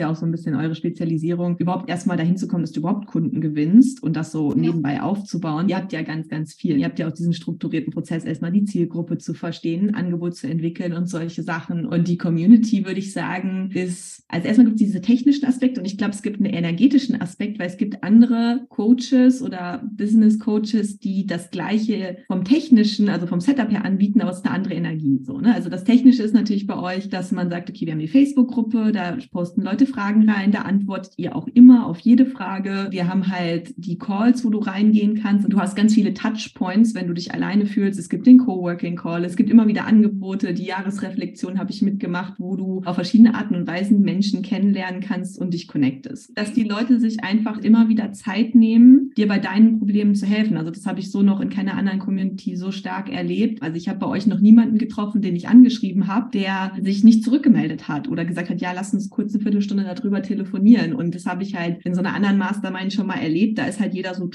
ja auch so ein bisschen eure Spezialisierung, überhaupt erstmal dahin zu kommen, dass du überhaupt Kunden gewinnst und das so ja. nebenbei aufzubauen. Ihr habt ja ganz, ganz viel. Ihr habt ja auch diesen strukturierten Prozess, erstmal die Zielgruppe zu verstehen, Angebot zu entwickeln und solche Sachen. Und die Community, würde ich sagen, ist, also erstmal gibt es diese technischen Aspekte und ich glaube, es gibt einen energetischen Aspekt, weil es gibt andere Coaches oder Business Coaches, die das Gleiche vom technischen, also vom Setup her anbieten, aber es ist eine andere Energie. So, ne? Also das Technische ist natürlich bei euch, dass man sagt, okay, wir haben die Facebook-Gruppe, da posten Leute Fragen rein, da antwortet ihr auch immer auf jede Frage. Wir haben halt die Calls, wo du reingehen kannst. Und du hast ganz viele Touchpoints, wenn du dich alleine fühlst. Es gibt den Coworking Call, es gibt immer wieder Angebote. Die Jahresreflexion habe ich mitgemacht, wo du auf verschiedene Arten und Weisen Menschen kennenlernen kannst und dich connectest. Dass die Leute sich einfach immer wieder Zeit nehmen, dir bei deinen Problemen zu helfen. Also das habe ich so noch in keiner anderen Community so stark erlebt. Also ich habe bei euch noch niemanden getroffen, den ich angeschrieben habe, der sich nicht zurückgemeldet hat oder gesagt hat, ja, lass uns kurz eine Viertelstunde darüber telefonieren. Und das habe ich halt in so einer anderen Mastermind schon mal erlebt. Da ist halt jeder so,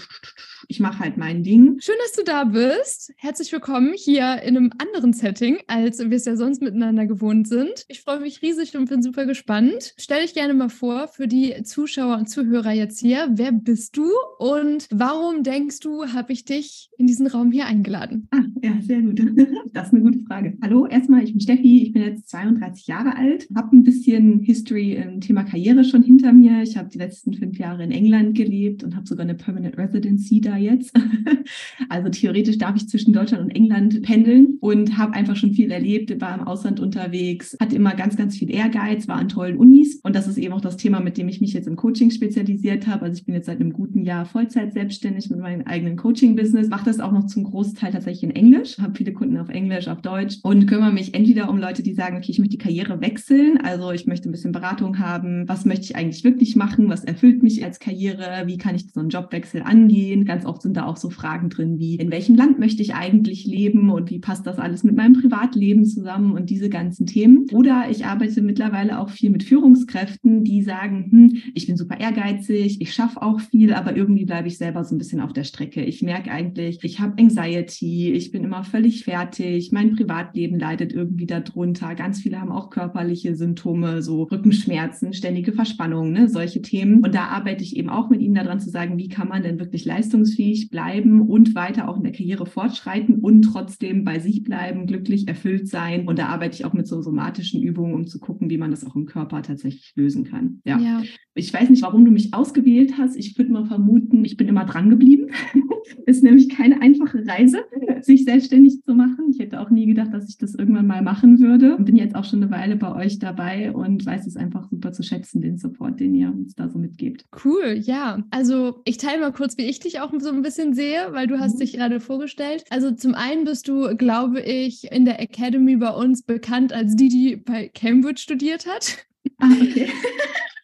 ich mache halt mein Ding. Schön, dass du da bist. Herzlich willkommen hier in einem anderen Setting, als wir es ja sonst miteinander gewohnt sind. Ich freue mich riesig und bin super gespannt. Stell dich gerne mal vor für die Zuschauer und Zuhörer jetzt hier. Wer bist du und warum denkst du, habe ich dich in diesen Raum hier eingeladen? Ah, ja, sehr gut. Das ist eine gute Frage. Hallo, erstmal, ich bin Steffi, ich bin jetzt 32 Jahre alt, habe ein bisschen History im Thema Karriere schon hinter mir. Ich habe die letzten fünf Jahre in England gelebt und habe sogar eine Permanent Residency da jetzt. Also theoretisch darf ich zwischen Deutschland und England pendeln und habe einfach schon viel erlebt, war im Ausland unterwegs, hatte immer ganz, ganz viel Ehrgeiz, war an tollen Unis und das ist eben auch das Thema, mit dem ich mich jetzt im Coaching spezialisiert habe. Also ich bin jetzt seit einem guten Jahr Vollzeit selbstständig mit meinem eigenen Coaching-Business, mache das auch noch zum Großteil tatsächlich in Englisch, habe viele Kunden auf Englisch, auf Deutsch und kümmere mich entweder um Leute, die sagen, okay, ich möchte die Karriere wechseln, also ich möchte ein bisschen Beratung haben, was möchte ich eigentlich wirklich machen, was erfüllt mich als Karriere, wie kann ich so einen Jobwechsel angehen. Ganz oft sind da auch so Fragen drin wie, in welchem Land möchte ich eigentlich leben und wie passt das alles mit meinem Privatleben zusammen und diese ganzen Themen. Oder ich arbeite mittlerweile auch viel mit Führungskräften, die sagen, hm, ich bin super ehrgeizig, ich schaffe auch viel, aber irgendwie bleibe ich selber so ein bisschen auf der Strecke. Ich merke eigentlich, ich habe Anxiety, ich bin immer völlig fertig, mein Privatleben leidet irgendwie darunter. Ganz viele haben auch körperliche Symptome, so Rückenschmerzen, ständige Verspannungen, ne, solche Themen. Und da arbeite ich eben auch mit ihnen daran zu sagen, wie kann man denn wirklich leistungsfähig bleiben und weiter auch in der Karriere fortschreiten und trotzdem bei sich bleiben, glücklich, erfüllt sein. Und da arbeite ich auch mit so somatischen Übungen, um zu gucken, wie man das auch im Körper tatsächlich lösen kann. Ja. ja. Ich weiß nicht, warum du mich ausgewählt hast. Ich würde mal vermuten, ich bin immer dran geblieben. Ist nämlich keine einfache Reise, sich selbstständig zu machen. Ich hätte auch nie gedacht, dass ich das irgendwann mal machen würde. Bin jetzt auch schon eine Weile bei euch dabei und weiß es einfach super zu schätzen, den Support, den ihr uns da so mitgebt. Cool, ja. Also ich teile mal kurz, wie ich dich auch so ein bisschen sehe, weil du hast mhm. dich gerade vorgestellt. Also zum einen bist du, glaube ich, in der Academy bei uns bekannt als die, die bei Cambridge studiert hat. Ah, okay.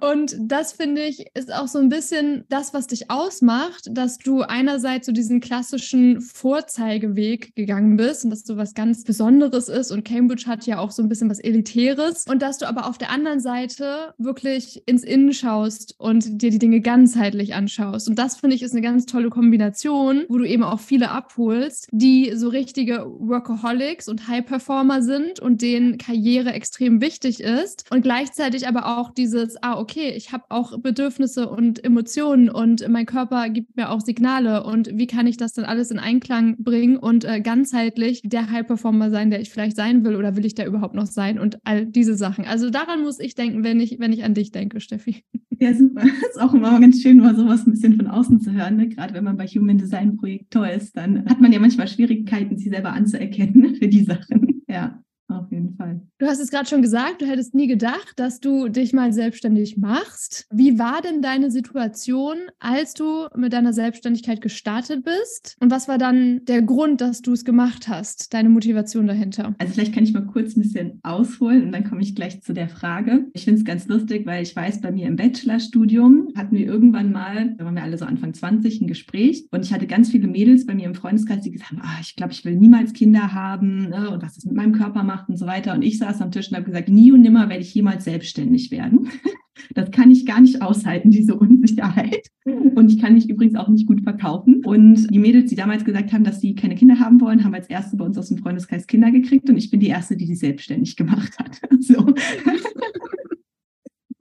Und das finde ich ist auch so ein bisschen das, was dich ausmacht, dass du einerseits so diesen klassischen Vorzeigeweg gegangen bist und dass du was ganz Besonderes ist und Cambridge hat ja auch so ein bisschen was Elitäres und dass du aber auf der anderen Seite wirklich ins Innen schaust und dir die Dinge ganzheitlich anschaust. Und das finde ich ist eine ganz tolle Kombination, wo du eben auch viele abholst, die so richtige Workaholics und High Performer sind und denen Karriere extrem wichtig ist und gleichzeitig aber auch diese dieses, ah, okay, ich habe auch Bedürfnisse und Emotionen und mein Körper gibt mir auch Signale und wie kann ich das dann alles in Einklang bringen und äh, ganzheitlich der High-Performer sein, der ich vielleicht sein will oder will ich da überhaupt noch sein und all diese Sachen. Also daran muss ich denken, wenn ich, wenn ich an dich denke, Steffi. Ja, super. Ist auch immer ganz schön, mal sowas ein bisschen von außen zu hören. Ne? Gerade wenn man bei Human Design Projektor ist, dann hat man ja manchmal Schwierigkeiten, sich selber anzuerkennen ne, für die Sachen. Ja auf jeden Fall. Du hast es gerade schon gesagt, du hättest nie gedacht, dass du dich mal selbstständig machst. Wie war denn deine Situation, als du mit deiner Selbstständigkeit gestartet bist? Und was war dann der Grund, dass du es gemacht hast, deine Motivation dahinter? Also vielleicht kann ich mal kurz ein bisschen ausholen und dann komme ich gleich zu der Frage. Ich finde es ganz lustig, weil ich weiß, bei mir im Bachelorstudium hatten wir irgendwann mal, da waren wir alle so Anfang 20, ein Gespräch und ich hatte ganz viele Mädels bei mir im Freundeskreis, die gesagt haben, ah, ich glaube, ich will niemals Kinder haben ne, und was das mit meinem Körper macht und so weiter. Und ich saß am Tisch und habe gesagt, nie und nimmer werde ich jemals selbstständig werden. Das kann ich gar nicht aushalten, diese Unsicherheit. Und ich kann mich übrigens auch nicht gut verkaufen. Und die Mädels, die damals gesagt haben, dass sie keine Kinder haben wollen, haben als erste bei uns aus dem Freundeskreis Kinder gekriegt. Und ich bin die erste, die sie selbstständig gemacht hat. So.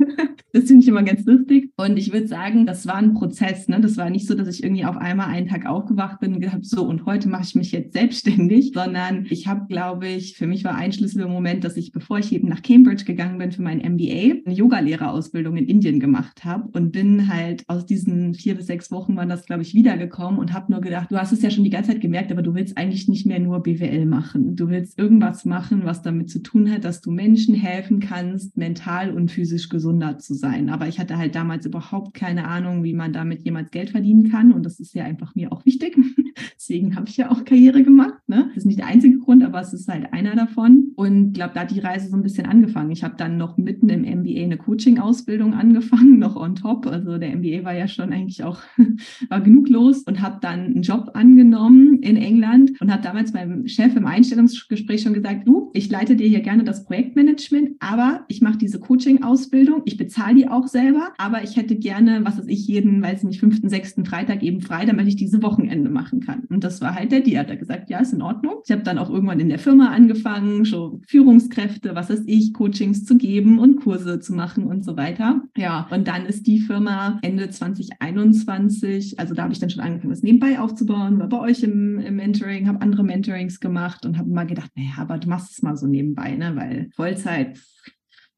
Das finde ich immer ganz lustig. Und ich würde sagen, das war ein Prozess. Ne? Das war nicht so, dass ich irgendwie auf einmal einen Tag aufgewacht bin und gesagt so, und heute mache ich mich jetzt selbstständig, sondern ich habe, glaube ich, für mich war ein Schlüsselmoment, dass ich, bevor ich eben nach Cambridge gegangen bin für mein MBA, eine Yogalehrerausbildung in Indien gemacht habe und bin halt aus diesen vier bis sechs Wochen waren das, glaube ich, wiedergekommen und habe nur gedacht, du hast es ja schon die ganze Zeit gemerkt, aber du willst eigentlich nicht mehr nur BWL machen. Du willst irgendwas machen, was damit zu tun hat, dass du Menschen helfen kannst, mental und physisch gesunder zu sein. Aber ich hatte halt damals überhaupt keine Ahnung, wie man damit jemals Geld verdienen kann. Und das ist ja einfach mir auch wichtig. Deswegen habe ich ja auch Karriere gemacht. Ne? Das ist nicht der einzige Grund, aber es ist halt einer davon. Und glaube, da hat die Reise so ein bisschen angefangen. Ich habe dann noch mitten im MBA eine Coaching-Ausbildung angefangen, noch on top. Also der MBA war ja schon eigentlich auch, war genug los und habe dann einen Job angenommen in England und habe damals meinem Chef im Einstellungsgespräch schon gesagt, du, ich leite dir hier gerne das Projektmanagement, aber ich mache diese Coaching-Ausbildung, ich bezahle die auch selber, aber ich hätte gerne, was weiß ich, jeden, weiß nicht, fünften, sechsten Freitag eben frei, damit ich diese Wochenende machen kann. Und das war halt der Deal. Hat er gesagt, ja, ist in Ordnung. Ich habe dann auch irgendwann in der Firma angefangen, Führungskräfte, was weiß ich, Coachings zu geben und Kurse zu machen und so weiter. Ja, und dann ist die Firma Ende 2021, also da habe ich dann schon angefangen, das nebenbei aufzubauen, war bei euch im, im Mentoring, habe andere Mentorings gemacht und habe mal gedacht, naja, aber du machst es mal so nebenbei, ne? weil Vollzeit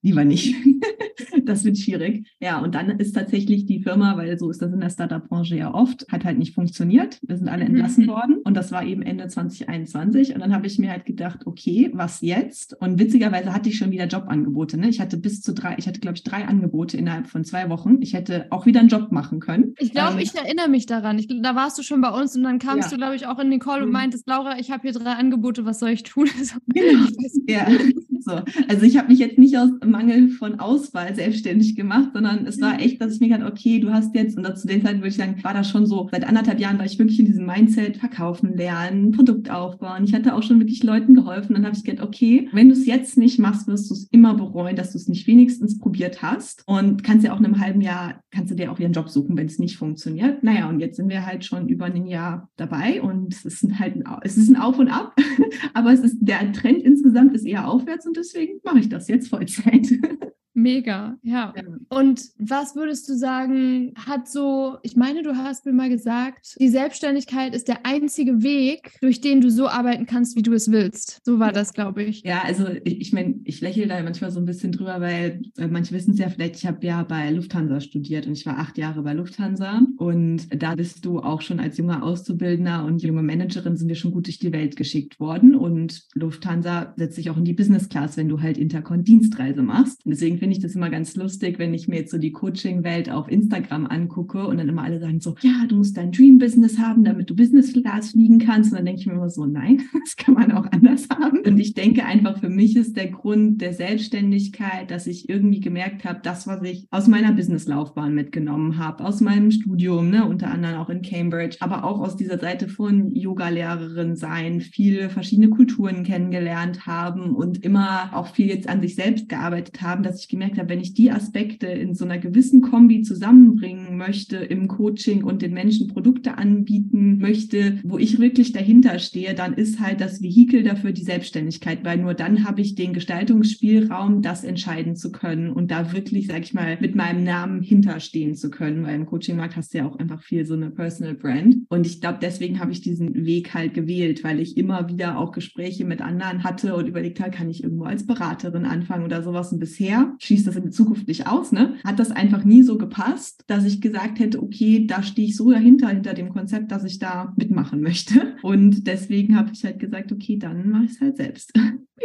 lieber nicht. das wird schwierig. Ja, und dann ist tatsächlich die Firma, weil so ist das in der Startup-Branche ja oft, hat halt nicht funktioniert. Wir sind alle entlassen mhm. worden und das war eben Ende 2021. Und dann habe ich mir halt gedacht, okay, was jetzt? Und witzigerweise hatte ich schon wieder Jobangebote. Ne? Ich hatte bis zu drei, ich hatte, glaube ich, drei Angebote innerhalb von zwei Wochen. Ich hätte auch wieder einen Job machen können. Ich glaube, ähm, ich erinnere mich daran. Ich, da warst du schon bei uns und dann kamst ja. du, glaube ich, auch in den Call und mhm. meintest, Laura, ich habe hier drei Angebote, was soll ich tun? genau. ja. So. Also ich habe mich jetzt nicht aus Mangel von Auswahl selbstständig gemacht, sondern es war mhm. echt, dass ich mir gedacht, okay, du hast jetzt, und zu den Zeiten würde ich sagen, war das schon so, seit anderthalb Jahren war ich wirklich in diesem Mindset, verkaufen lernen, Produkt aufbauen. Ich hatte auch schon wirklich Leuten geholfen. Dann habe ich gedacht, okay, wenn du es jetzt nicht machst, wirst du es immer bereuen, dass du es nicht wenigstens probiert hast. Und kannst ja auch in einem halben Jahr, kannst du dir auch einen Job suchen, wenn es nicht funktioniert. Naja, und jetzt sind wir halt schon über ein Jahr dabei und es ist halt ein, es ist ein Auf und Ab, aber es ist, der Trend insgesamt ist eher aufwärts und deswegen mache ich das jetzt Vollzeit. Mega, ja. ja. Und was würdest du sagen, hat so, ich meine, du hast mir mal gesagt, die Selbstständigkeit ist der einzige Weg, durch den du so arbeiten kannst, wie du es willst. So war das, glaube ich. Ja, also ich, ich meine, ich lächle da manchmal so ein bisschen drüber, weil äh, manche wissen es ja vielleicht, ich habe ja bei Lufthansa studiert und ich war acht Jahre bei Lufthansa und da bist du auch schon als junger Auszubildender und junge Managerin sind wir schon gut durch die Welt geschickt worden und Lufthansa setzt sich auch in die Business Class, wenn du halt Intercon-Dienstreise machst. Und deswegen finde ich das immer ganz lustig, wenn ich mir jetzt so die Coaching-Welt auf Instagram angucke und dann immer alle sagen so, ja, du musst dein Dream-Business haben, damit du Business Class fliegen kannst. Und dann denke ich mir immer so, nein, das kann man auch anders haben. Und ich denke einfach, für mich ist der Grund der Selbstständigkeit, dass ich irgendwie gemerkt habe, das, was ich aus meiner Businesslaufbahn mitgenommen habe, aus meinem Studium, ne, unter anderem auch in Cambridge, aber auch aus dieser Seite von Yoga-Lehrerin sein, viele verschiedene Kulturen kennengelernt haben und immer auch viel jetzt an sich selbst gearbeitet haben, dass ich gemerkt habe, wenn ich die Aspekte in so einer gewissen Kombi zusammenbringen möchte im Coaching und den Menschen Produkte anbieten möchte, wo ich wirklich dahinter stehe, dann ist halt das Vehikel dafür die Selbstständigkeit, weil nur dann habe ich den Gestaltungsspielraum, das entscheiden zu können und da wirklich, sag ich mal, mit meinem Namen hinterstehen zu können, weil im Coachingmarkt hast du ja auch einfach viel so eine Personal Brand. Und ich glaube, deswegen habe ich diesen Weg halt gewählt, weil ich immer wieder auch Gespräche mit anderen hatte und überlegt habe, kann ich irgendwo als Beraterin anfangen oder sowas. Und bisher schließt das in Zukunft nicht aus, ne? Hat das einfach nie so gepasst, dass ich gesagt hätte, okay, da stehe ich so dahinter, hinter dem Konzept, dass ich da mitmachen möchte. Und deswegen habe ich halt gesagt, okay, dann mache ich es halt selbst.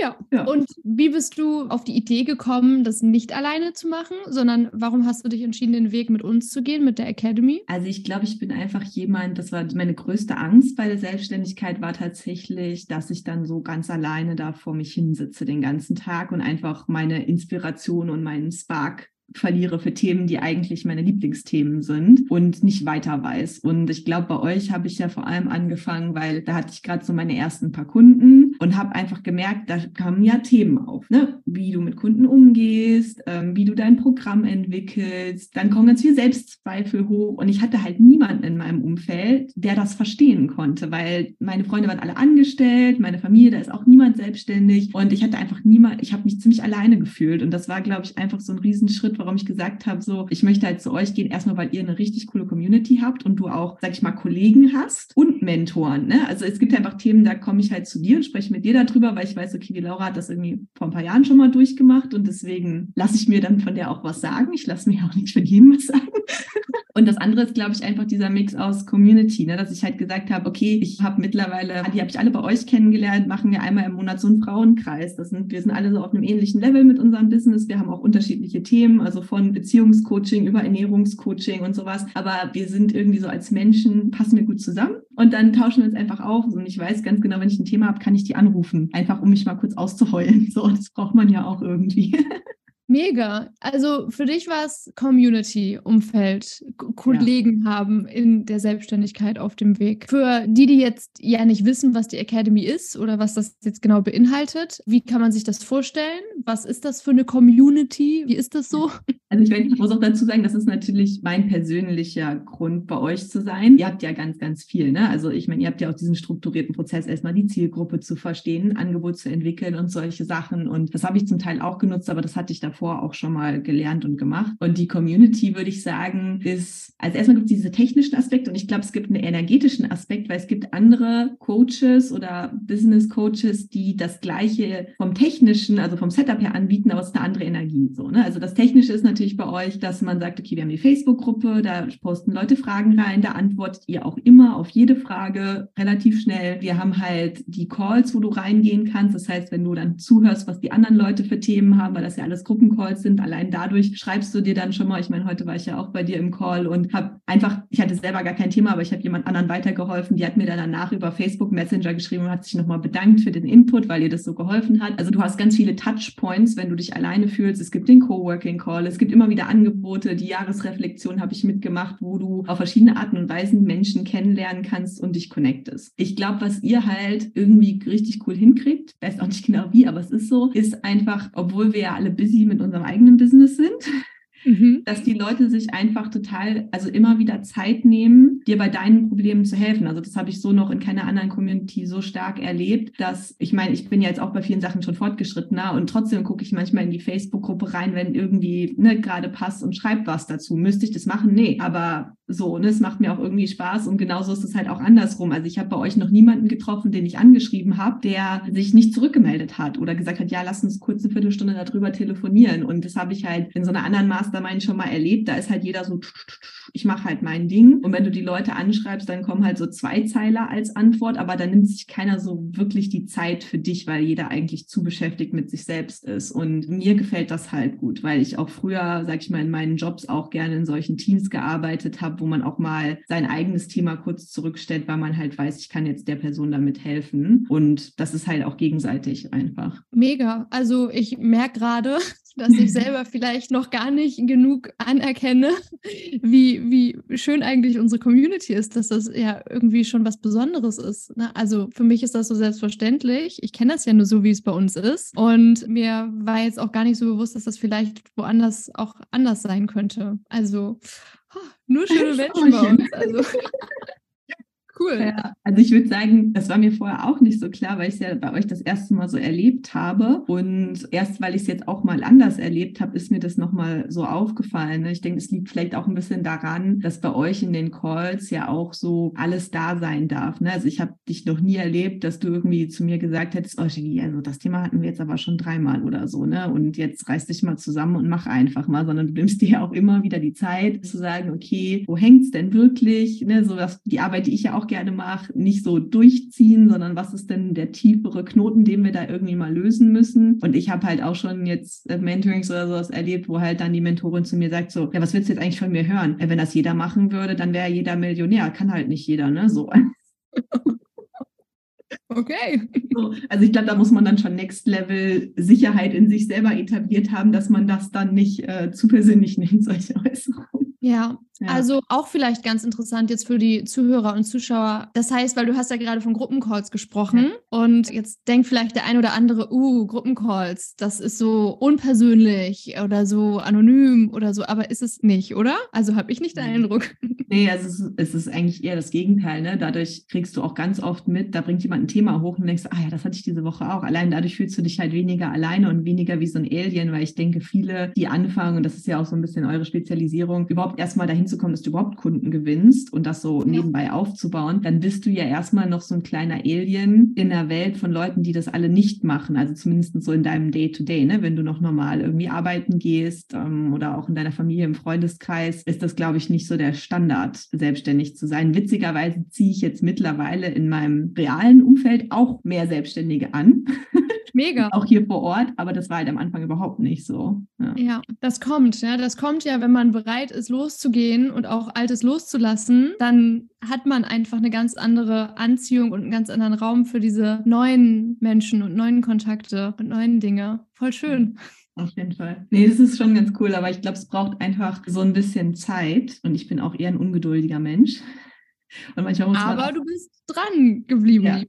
Ja. ja. Und wie bist du auf die Idee gekommen, das nicht alleine zu machen, sondern warum hast du dich entschieden, den Weg mit uns zu gehen, mit der Academy? Also ich glaube, ich bin einfach jemand, das war meine größte Angst bei der Selbstständigkeit, war tatsächlich, dass ich dann so ganz alleine da vor mich hinsitze den ganzen Tag und einfach meine Inspiration und meinen Spark verliere für Themen, die eigentlich meine Lieblingsthemen sind und nicht weiter weiß. Und ich glaube, bei euch habe ich ja vor allem angefangen, weil da hatte ich gerade so meine ersten paar Kunden und habe einfach gemerkt, da kamen ja Themen auf, ne? wie du mit Kunden umgehst, ähm, wie du dein Programm entwickelst. Dann kommen ganz viele Selbstzweifel hoch und ich hatte halt niemanden in meinem Umfeld, der das verstehen konnte, weil meine Freunde waren alle angestellt, meine Familie, da ist auch niemand selbstständig und ich hatte einfach niemand, ich habe mich ziemlich alleine gefühlt und das war, glaube ich, einfach so ein Riesenschritt Warum ich gesagt habe, so, ich möchte halt zu euch gehen, erstmal, weil ihr eine richtig coole Community habt und du auch, sag ich mal, Kollegen hast und Mentoren. Ne? Also es gibt einfach Themen, da komme ich halt zu dir und spreche mit dir darüber, weil ich weiß, okay, die Laura hat das irgendwie vor ein paar Jahren schon mal durchgemacht und deswegen lasse ich mir dann von der auch was sagen. Ich lasse mir auch nicht von jedem was sagen. Und das andere ist, glaube ich, einfach dieser Mix aus Community, ne? dass ich halt gesagt habe, okay, ich habe mittlerweile, die habe ich alle bei euch kennengelernt, machen wir einmal im Monat so einen Frauenkreis. Das sind, wir sind alle so auf einem ähnlichen Level mit unserem Business. Wir haben auch unterschiedliche Themen, also von Beziehungscoaching über Ernährungscoaching und sowas. Aber wir sind irgendwie so als Menschen, passen wir gut zusammen. Und dann tauschen wir uns einfach auf. Und ich weiß ganz genau, wenn ich ein Thema habe, kann ich die anrufen. Einfach, um mich mal kurz auszuheulen. So, das braucht man ja auch irgendwie. Mega. Also für dich war es Community-Umfeld, Kollegen ja. haben in der Selbstständigkeit auf dem Weg. Für die, die jetzt ja nicht wissen, was die Academy ist oder was das jetzt genau beinhaltet, wie kann man sich das vorstellen? Was ist das für eine Community? Wie ist das so? Also ich, ich muss auch dazu sagen, das ist natürlich mein persönlicher Grund, bei euch zu sein. Ihr habt ja ganz, ganz viel. Ne? Also ich meine, ihr habt ja auch diesen strukturierten Prozess, erstmal die Zielgruppe zu verstehen, Angebot zu entwickeln und solche Sachen. Und das habe ich zum Teil auch genutzt, aber das hatte ich davor auch schon mal gelernt und gemacht. Und die Community, würde ich sagen, ist, also erstmal gibt es diese technischen Aspekte und ich glaube, es gibt einen energetischen Aspekt, weil es gibt andere Coaches oder Business Coaches, die das Gleiche vom technischen, also vom Setup her anbieten, aber es ist eine andere Energie. So, ne? Also das Technische ist natürlich bei euch, dass man sagt, okay, wir haben die Facebook-Gruppe, da posten Leute Fragen rein, da antwortet ihr auch immer auf jede Frage relativ schnell. Wir haben halt die Calls, wo du reingehen kannst. Das heißt, wenn du dann zuhörst, was die anderen Leute für Themen haben, weil das ja alles Gruppencalls sind, allein dadurch schreibst du dir dann schon mal, ich meine, heute war ich ja auch bei dir im Call und habe einfach, ich hatte selber gar kein Thema, aber ich habe jemand anderen weitergeholfen. Die hat mir dann danach über Facebook Messenger geschrieben und hat sich nochmal bedankt für den Input, weil ihr das so geholfen hat. Also du hast ganz viele Touchpoints, wenn du dich alleine fühlst. Es gibt den Coworking Call, es gibt immer wieder Angebote. Die Jahresreflexion habe ich mitgemacht, wo du auf verschiedene Arten und Weisen Menschen kennenlernen kannst und dich connectest. Ich glaube, was ihr halt irgendwie richtig cool hinkriegt, weiß auch nicht genau wie, aber es ist so, ist einfach, obwohl wir ja alle busy mit unserem eigenen Business sind, mhm. dass die Leute sich einfach total, also immer wieder Zeit nehmen, dir bei deinen Problemen zu helfen. Also das habe ich so noch in keiner anderen Community so stark erlebt, dass ich meine, ich bin ja jetzt auch bei vielen Sachen schon fortgeschrittener und trotzdem gucke ich manchmal in die Facebook-Gruppe rein, wenn irgendwie ne, gerade passt und schreibt was dazu. Müsste ich das machen? Nee, aber so, ne, es macht mir auch irgendwie Spaß und genauso ist es halt auch andersrum. Also ich habe bei euch noch niemanden getroffen, den ich angeschrieben habe, der sich nicht zurückgemeldet hat oder gesagt hat, ja, lass uns kurz eine Viertelstunde darüber telefonieren. Und das habe ich halt in so einer anderen Mastermind schon mal erlebt. Da ist halt jeder so, ich mache halt mein Ding. Und wenn du die Leute anschreibst, dann kommen halt so zwei Zeiler als Antwort, aber dann nimmt sich keiner so wirklich die Zeit für dich, weil jeder eigentlich zu beschäftigt mit sich selbst ist. Und mir gefällt das halt gut, weil ich auch früher, sag ich mal, in meinen Jobs auch gerne in solchen Teams gearbeitet habe, wo man auch mal sein eigenes Thema kurz zurückstellt, weil man halt weiß, ich kann jetzt der Person damit helfen. Und das ist halt auch gegenseitig einfach. Mega. Also ich merke gerade, dass ich selber vielleicht noch gar nicht genug anerkenne, wie, wie schön eigentlich unsere Community ist, dass das ja irgendwie schon was Besonderes ist. Ne? Also für mich ist das so selbstverständlich. Ich kenne das ja nur so, wie es bei uns ist. Und mir war jetzt auch gar nicht so bewusst, dass das vielleicht woanders auch anders sein könnte. Also nur schöne Menschen bei uns. Also. Cool. Ja, also ich würde sagen, das war mir vorher auch nicht so klar, weil ich es ja bei euch das erste Mal so erlebt habe. Und erst weil ich es jetzt auch mal anders erlebt habe, ist mir das nochmal so aufgefallen. Ne? Ich denke, es liegt vielleicht auch ein bisschen daran, dass bei euch in den Calls ja auch so alles da sein darf. Ne? Also ich habe dich noch nie erlebt, dass du irgendwie zu mir gesagt hättest, oh, Gigi, also das Thema hatten wir jetzt aber schon dreimal oder so. Ne? Und jetzt reiß dich mal zusammen und mach einfach mal, sondern du nimmst dir auch immer wieder die Zeit zu sagen, okay, wo hängt es denn wirklich? Ne? So was, die Arbeit, die ich ja auch gerne mache, nicht so durchziehen, sondern was ist denn der tiefere Knoten, den wir da irgendwie mal lösen müssen. Und ich habe halt auch schon jetzt äh, Mentorings oder sowas erlebt, wo halt dann die Mentorin zu mir sagt so, ja, was willst du jetzt eigentlich von mir hören? Wenn das jeder machen würde, dann wäre jeder Millionär. Kann halt nicht jeder, ne? So. Okay. So, also ich glaube, da muss man dann schon Next Level Sicherheit in sich selber etabliert haben, dass man das dann nicht äh, zu persönlich nimmt, solche Äußerungen. Ja, Ja. Also auch vielleicht ganz interessant jetzt für die Zuhörer und Zuschauer. Das heißt, weil du hast ja gerade von Gruppencalls gesprochen ja. und jetzt denkt vielleicht der ein oder andere, uh, Gruppencalls, das ist so unpersönlich oder so anonym oder so, aber ist es nicht, oder? Also habe ich nicht den Eindruck. Nee, also es ist, es ist eigentlich eher das Gegenteil. Ne? Dadurch kriegst du auch ganz oft mit, da bringt jemand ein Thema hoch und denkst, ah ja, das hatte ich diese Woche auch. Allein dadurch fühlst du dich halt weniger alleine und weniger wie so ein Alien, weil ich denke, viele, die anfangen, und das ist ja auch so ein bisschen eure Spezialisierung, überhaupt erstmal dahin zu kommen, dass du überhaupt Kunden gewinnst und das so ja. nebenbei aufzubauen, dann bist du ja erstmal noch so ein kleiner Alien in der Welt von Leuten, die das alle nicht machen. Also zumindest so in deinem Day-to-Day, -Day, ne? wenn du noch normal irgendwie arbeiten gehst ähm, oder auch in deiner Familie im Freundeskreis, ist das, glaube ich, nicht so der Standard, selbstständig zu sein. Witzigerweise ziehe ich jetzt mittlerweile in meinem realen Umfeld auch mehr Selbstständige an. Mega. auch hier vor Ort, aber das war halt am Anfang überhaupt nicht so. Ja. ja, das kommt, ja. Das kommt ja, wenn man bereit ist, loszugehen und auch Altes loszulassen, dann hat man einfach eine ganz andere Anziehung und einen ganz anderen Raum für diese neuen Menschen und neuen Kontakte und neuen Dinge. Voll schön. Auf jeden Fall. Nee, das ist schon ganz cool, aber ich glaube, es braucht einfach so ein bisschen Zeit und ich bin auch eher ein ungeduldiger Mensch. Und manchmal muss aber man du bist dran geblieben. Ja,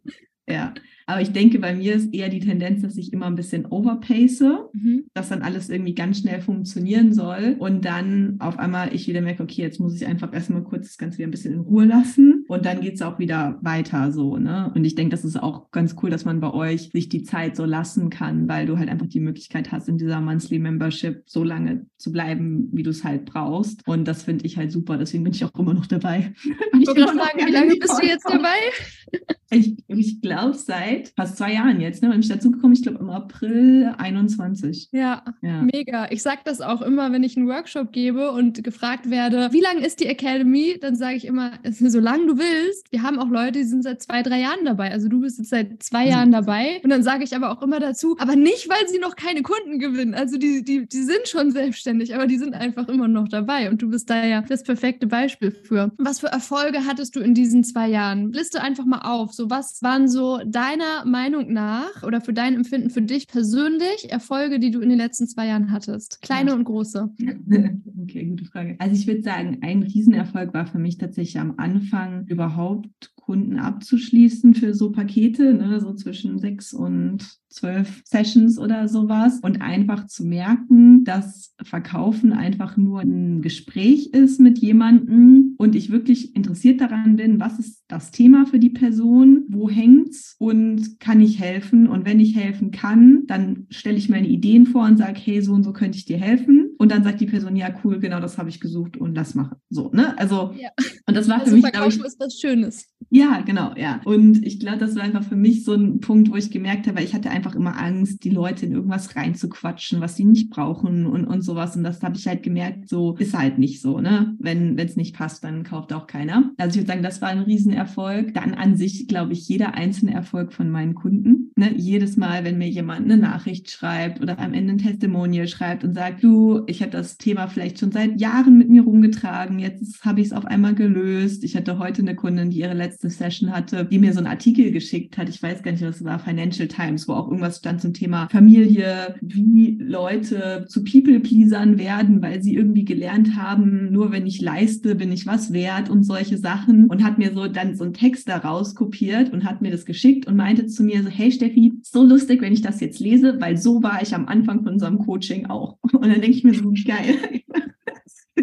ja. Aber ich denke, bei mir ist eher die Tendenz, dass ich immer ein bisschen overpace, mhm. dass dann alles irgendwie ganz schnell funktionieren soll und dann auf einmal ich wieder merke, okay, jetzt muss ich einfach erstmal kurz das Ganze wieder ein bisschen in Ruhe lassen und dann geht es auch wieder weiter so. Ne? Und ich denke, das ist auch ganz cool, dass man bei euch sich die Zeit so lassen kann, weil du halt einfach die Möglichkeit hast, in dieser Monthly Membership so lange zu bleiben, wie du es halt brauchst. Und das finde ich halt super. Deswegen bin ich auch immer noch dabei. Ich wollte gerade fragen, wie lange bist du jetzt dabei? Ich, ich glaube, seit fast zwei Jahren jetzt, ne? Bin ich dazugekommen, ich glaube im April 21. Ja, ja, mega. Ich sage das auch immer, wenn ich einen Workshop gebe und gefragt werde, wie lange ist die Academy? Dann sage ich immer, solange du willst. Wir haben auch Leute, die sind seit zwei, drei Jahren dabei. Also du bist jetzt seit zwei mhm. Jahren dabei. Und dann sage ich aber auch immer dazu, aber nicht, weil sie noch keine Kunden gewinnen. Also die, die, die sind schon selbstständig, aber die sind einfach immer noch dabei. Und du bist da ja das perfekte Beispiel für. Was für Erfolge hattest du in diesen zwei Jahren? Liste einfach mal auf so, was waren so deiner Meinung nach oder für dein Empfinden für dich persönlich Erfolge, die du in den letzten zwei Jahren hattest? Kleine ja. und große. Okay, gute Frage. Also ich würde sagen, ein Riesenerfolg war für mich tatsächlich am Anfang überhaupt Kunden abzuschließen für so Pakete, ne, so zwischen sechs und zwölf Sessions oder sowas und einfach zu merken, dass Verkaufen einfach nur ein Gespräch ist mit jemandem und ich wirklich interessiert daran bin, was ist das Thema für die Person, wo hängt's und kann ich helfen und wenn ich helfen kann, dann stelle ich meine Ideen vor und sage, hey, so und so könnte ich dir helfen und dann sagt die Person, ja, cool, genau das habe ich gesucht und lass machen. So, ne? Also ja. Und das war also für mich, glaube ich, ist was Schönes. Ja, genau, ja. Und ich glaube, das war einfach für mich so ein Punkt, wo ich gemerkt habe, ich hatte einfach immer Angst, die Leute in irgendwas reinzuquatschen, was sie nicht brauchen und, und sowas. Und das habe ich halt gemerkt, so ist halt nicht so, ne? Wenn es nicht passt, dann kauft auch keiner. Also ich würde sagen, das war ein Riesenerfolg. Dann an sich, glaube ich, jeder einzelne Erfolg von meinen Kunden. Ne? Jedes Mal, wenn mir jemand eine Nachricht schreibt oder am Ende ein Testimonial schreibt und sagt, du, ich habe das Thema vielleicht schon seit Jahren mit mir rumgetragen, jetzt habe ich es auf einmal gelöst. Ich hatte heute eine Kundin, die ihre letzte Session hatte, die mir so einen Artikel geschickt hat. Ich weiß gar nicht, was es war, Financial Times, wo auch irgendwas stand zum Thema Familie, wie Leute zu People-Pleasern werden, weil sie irgendwie gelernt haben, nur wenn ich leiste, bin ich was wert und solche Sachen. Und hat mir so dann so einen Text daraus kopiert und hat mir das geschickt und meinte zu mir so, hey Steffi, so lustig, wenn ich das jetzt lese, weil so war ich am Anfang von unserem Coaching auch. Und dann denke ich mir so, geil.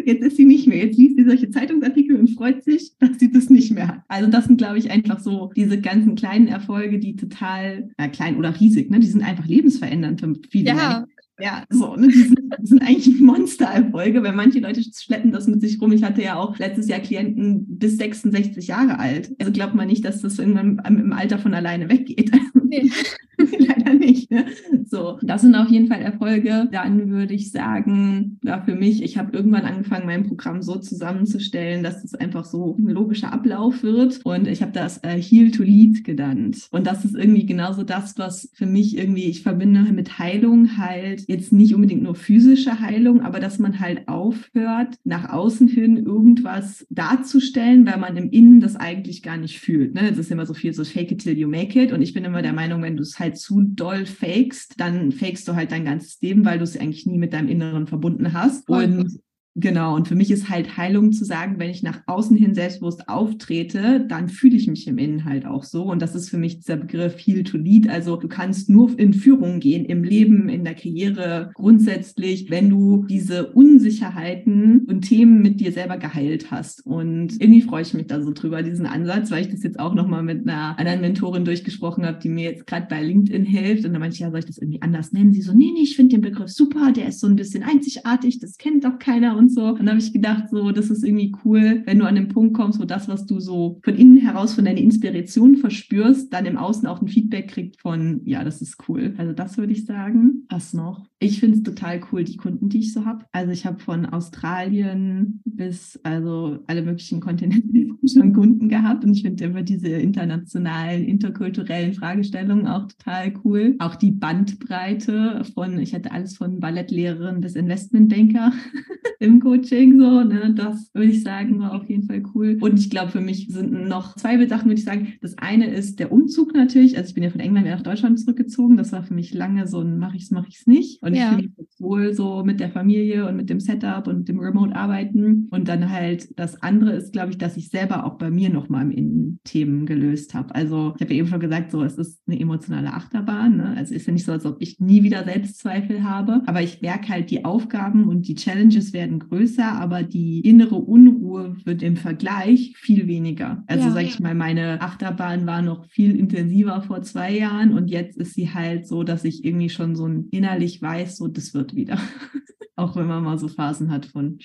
Jetzt ist sie nicht mehr. Jetzt liest sie solche Zeitungsartikel und freut sich, dass sie das nicht mehr hat. Also das sind, glaube ich, einfach so diese ganzen kleinen Erfolge, die total, äh, klein oder riesig, ne? die sind einfach lebensverändernd für viele. Ja. Ja, so, ne? die, sind, die sind eigentlich Monstererfolge, weil manche Leute schleppen das mit sich rum. Ich hatte ja auch letztes Jahr Klienten bis 66 Jahre alt. Also glaubt man nicht, dass das irgendwann im Alter von alleine weggeht. Nee. Leider nicht. Ne? So, das sind auf jeden Fall Erfolge. Dann würde ich sagen, ja, für mich, ich habe irgendwann angefangen, mein Programm so zusammenzustellen, dass es einfach so ein logischer Ablauf wird. Und ich habe das äh, Heal to Lead genannt. Und das ist irgendwie genauso das, was für mich irgendwie, ich verbinde mit Heilung halt jetzt nicht unbedingt nur physische Heilung, aber dass man halt aufhört, nach außen hin irgendwas darzustellen, weil man im Innen das eigentlich gar nicht fühlt. Ne? Das ist immer so viel so fake it till you make it. Und ich bin immer der Meinung, wenn du es halt zu doll fakest, dann fakest du halt dein ganzes Leben, weil du es eigentlich nie mit deinem Inneren verbunden hast. Und Genau, und für mich ist halt Heilung zu sagen, wenn ich nach außen hin selbstbewusst auftrete, dann fühle ich mich im Innen halt auch so. Und das ist für mich dieser Begriff Heal to Lead. Also du kannst nur in Führung gehen, im Leben, in der Karriere, grundsätzlich, wenn du diese Unsicherheiten und Themen mit dir selber geheilt hast. Und irgendwie freue ich mich da so drüber, diesen Ansatz, weil ich das jetzt auch nochmal mit einer anderen Mentorin durchgesprochen habe, die mir jetzt gerade bei LinkedIn hilft. Und da meinte ich, ja, soll ich das irgendwie anders nennen? Sie so, nee, nee, ich finde den Begriff super, der ist so ein bisschen einzigartig, das kennt doch keiner und so. Und dann habe ich gedacht, so, das ist irgendwie cool, wenn du an den Punkt kommst, wo das, was du so von innen heraus, von deiner Inspiration verspürst, dann im Außen auch ein Feedback kriegt von, ja, das ist cool. Also das würde ich sagen. Was noch? Ich finde es total cool, die Kunden, die ich so habe. Also ich habe von Australien bis also alle möglichen Kontinente schon Kunden gehabt und ich finde immer diese internationalen, interkulturellen Fragestellungen auch total cool. Auch die Bandbreite von, ich hatte alles von Ballettlehrerin bis Investmentbanker im Coaching so, ne, das würde ich sagen, war auf jeden Fall cool. Und ich glaube, für mich sind noch zwei Sachen, würde ich sagen. Das eine ist der Umzug natürlich. Also ich bin ja von England wieder nach Deutschland zurückgezogen. Das war für mich lange so ein, mache ich es, mache ich es nicht. Und ja. ich fühle mich wohl so mit der Familie und mit dem Setup und dem Remote-Arbeiten. Und dann halt das andere ist, glaube ich, dass ich selber auch bei mir nochmal im Innen Themen gelöst habe. Also ich habe ja eben schon gesagt, so es ist eine emotionale Achterbahn. Ne? Also ist ja nicht so, als ob ich nie wieder Selbstzweifel habe. Aber ich merke halt, die Aufgaben und die Challenges werden größer, aber die innere Unruhe wird im Vergleich viel weniger. Also ja, sage ich mal, meine Achterbahn war noch viel intensiver vor zwei Jahren und jetzt ist sie halt so, dass ich irgendwie schon so innerlich weiß, so das wird wieder. Auch wenn man mal so Phasen hat von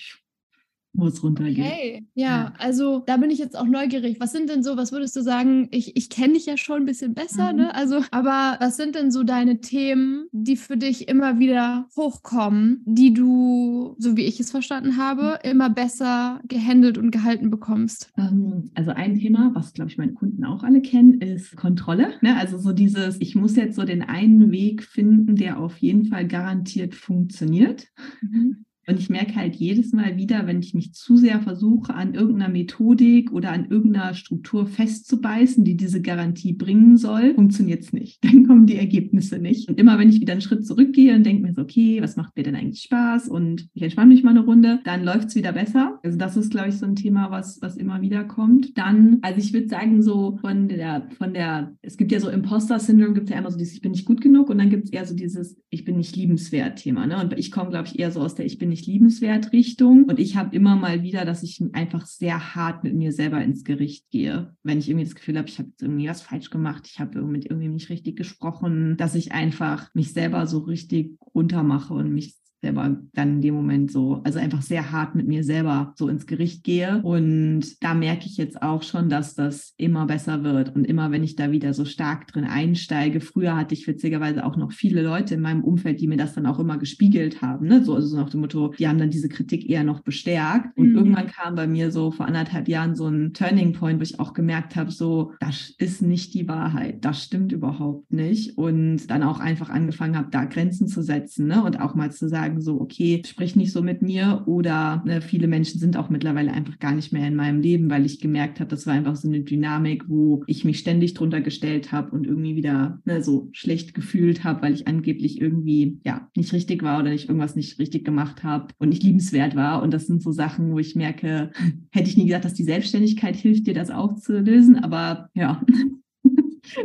wo es runtergeht. Okay, ja, also da bin ich jetzt auch neugierig. Was sind denn so, was würdest du sagen? Ich, ich kenne dich ja schon ein bisschen besser, mhm. ne? Also, aber was sind denn so deine Themen, die für dich immer wieder hochkommen, die du, so wie ich es verstanden habe, mhm. immer besser gehandelt und gehalten bekommst? Ähm, also ein Thema, was glaube ich meine Kunden auch alle kennen, ist Kontrolle. Ne? Also so dieses, ich muss jetzt so den einen Weg finden, der auf jeden Fall garantiert funktioniert. Mhm. Und ich merke halt jedes Mal wieder, wenn ich mich zu sehr versuche, an irgendeiner Methodik oder an irgendeiner Struktur festzubeißen, die diese Garantie bringen soll, funktioniert es nicht. Dann kommen die Ergebnisse nicht. Und immer wenn ich wieder einen Schritt zurückgehe und denke mir so, okay, was macht mir denn eigentlich Spaß? Und ich entspanne mich mal eine Runde, dann läuft es wieder besser. Also das ist, glaube ich, so ein Thema, was, was immer wieder kommt. Dann, also ich würde sagen, so von der, von der, es gibt ja so Imposter-Syndrom, gibt es ja immer so dieses, ich bin nicht gut genug und dann gibt es eher so dieses, ich bin nicht liebenswert Thema. Ne? Und ich komme, glaube ich, eher so aus der, ich bin nicht liebenswert Richtung. Und ich habe immer mal wieder, dass ich einfach sehr hart mit mir selber ins Gericht gehe. Wenn ich irgendwie das Gefühl habe, ich habe irgendwie was falsch gemacht, ich habe mit irgendwie nicht richtig gesprochen, dass ich einfach mich selber so richtig runtermache und mich selber dann in dem Moment so, also einfach sehr hart mit mir selber so ins Gericht gehe. Und da merke ich jetzt auch schon, dass das immer besser wird. Und immer, wenn ich da wieder so stark drin einsteige, früher hatte ich witzigerweise auch noch viele Leute in meinem Umfeld, die mir das dann auch immer gespiegelt haben. Ne? So, also so nach dem Motto, die haben dann diese Kritik eher noch bestärkt. Und mhm. irgendwann kam bei mir so vor anderthalb Jahren so ein Turning Point, wo ich auch gemerkt habe, so, das ist nicht die Wahrheit. Das stimmt überhaupt nicht. Und dann auch einfach angefangen habe, da Grenzen zu setzen ne? und auch mal zu sagen, sagen, so, okay, sprich nicht so mit mir. Oder ne, viele Menschen sind auch mittlerweile einfach gar nicht mehr in meinem Leben, weil ich gemerkt habe, das war einfach so eine Dynamik, wo ich mich ständig drunter gestellt habe und irgendwie wieder ne, so schlecht gefühlt habe, weil ich angeblich irgendwie ja nicht richtig war oder ich irgendwas nicht richtig gemacht habe und nicht liebenswert war. Und das sind so Sachen, wo ich merke, hätte ich nie gesagt, dass die Selbstständigkeit hilft, dir das aufzulösen. Aber ja,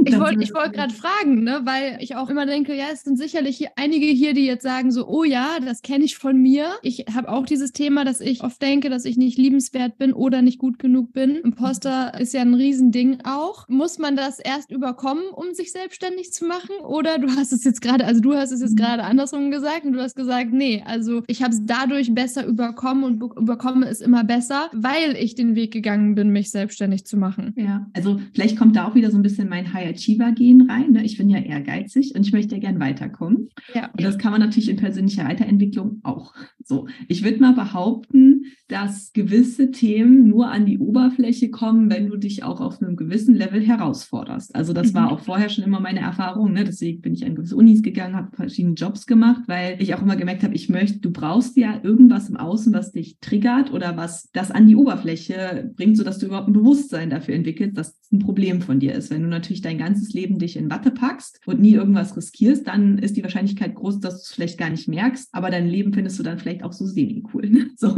ich wollte ich wollt gerade fragen, ne, weil ich auch immer denke, ja, es sind sicherlich hier einige hier, die jetzt sagen so, oh ja, das kenne ich von mir. Ich habe auch dieses Thema, dass ich oft denke, dass ich nicht liebenswert bin oder nicht gut genug bin. Imposter ist ja ein Riesending auch. Muss man das erst überkommen, um sich selbstständig zu machen? Oder du hast es jetzt gerade, also du hast es jetzt mhm. gerade andersrum gesagt und du hast gesagt, nee, also ich habe es dadurch besser überkommen und überkomme es immer besser, weil ich den Weg gegangen bin, mich selbstständig zu machen. Ja, also vielleicht kommt da auch wieder so ein bisschen mein High Achiever gehen rein. Ne? Ich bin ja ehrgeizig und ich möchte ja gern weiterkommen. Ja. Und das kann man natürlich in persönlicher Weiterentwicklung auch. So, ich würde mal behaupten, dass gewisse Themen nur an die Oberfläche kommen, wenn du dich auch auf einem gewissen Level herausforderst. Also das mhm. war auch vorher schon immer meine Erfahrung. Ne? Deswegen bin ich an gewisse Unis gegangen, habe verschiedene Jobs gemacht, weil ich auch immer gemerkt habe, ich möchte, du brauchst ja irgendwas im Außen, was dich triggert oder was das an die Oberfläche bringt, sodass du überhaupt ein Bewusstsein dafür entwickelst, dass es ein Problem von dir ist. Wenn du natürlich dein ganzes Leben dich in Watte packst und nie irgendwas riskierst, dann ist die Wahrscheinlichkeit groß, dass du es vielleicht gar nicht merkst, aber dein Leben findest du dann vielleicht vielleicht auch so semi-cool. Ne? So.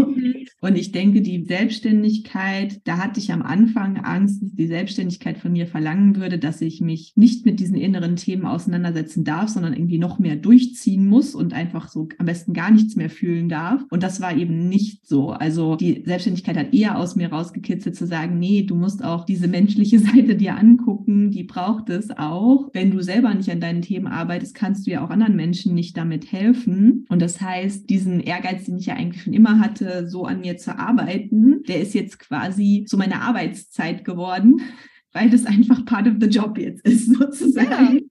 Und ich denke, die Selbstständigkeit, da hatte ich am Anfang Angst, dass die Selbstständigkeit von mir verlangen würde, dass ich mich nicht mit diesen inneren Themen auseinandersetzen darf, sondern irgendwie noch mehr durchziehen muss und einfach so am besten gar nichts mehr fühlen darf. Und das war eben nicht so. Also die Selbstständigkeit hat eher aus mir rausgekitzelt zu sagen, nee, du musst auch diese menschliche Seite dir angucken, die braucht es auch. Wenn du selber nicht an deinen Themen arbeitest, kannst du ja auch anderen Menschen nicht damit helfen. Und das heißt, diesen Ehrgeiz, den ich ja eigentlich schon immer hatte, so an mir zu arbeiten, der ist jetzt quasi so meine Arbeitszeit geworden, weil das einfach part of the job jetzt ist, sozusagen.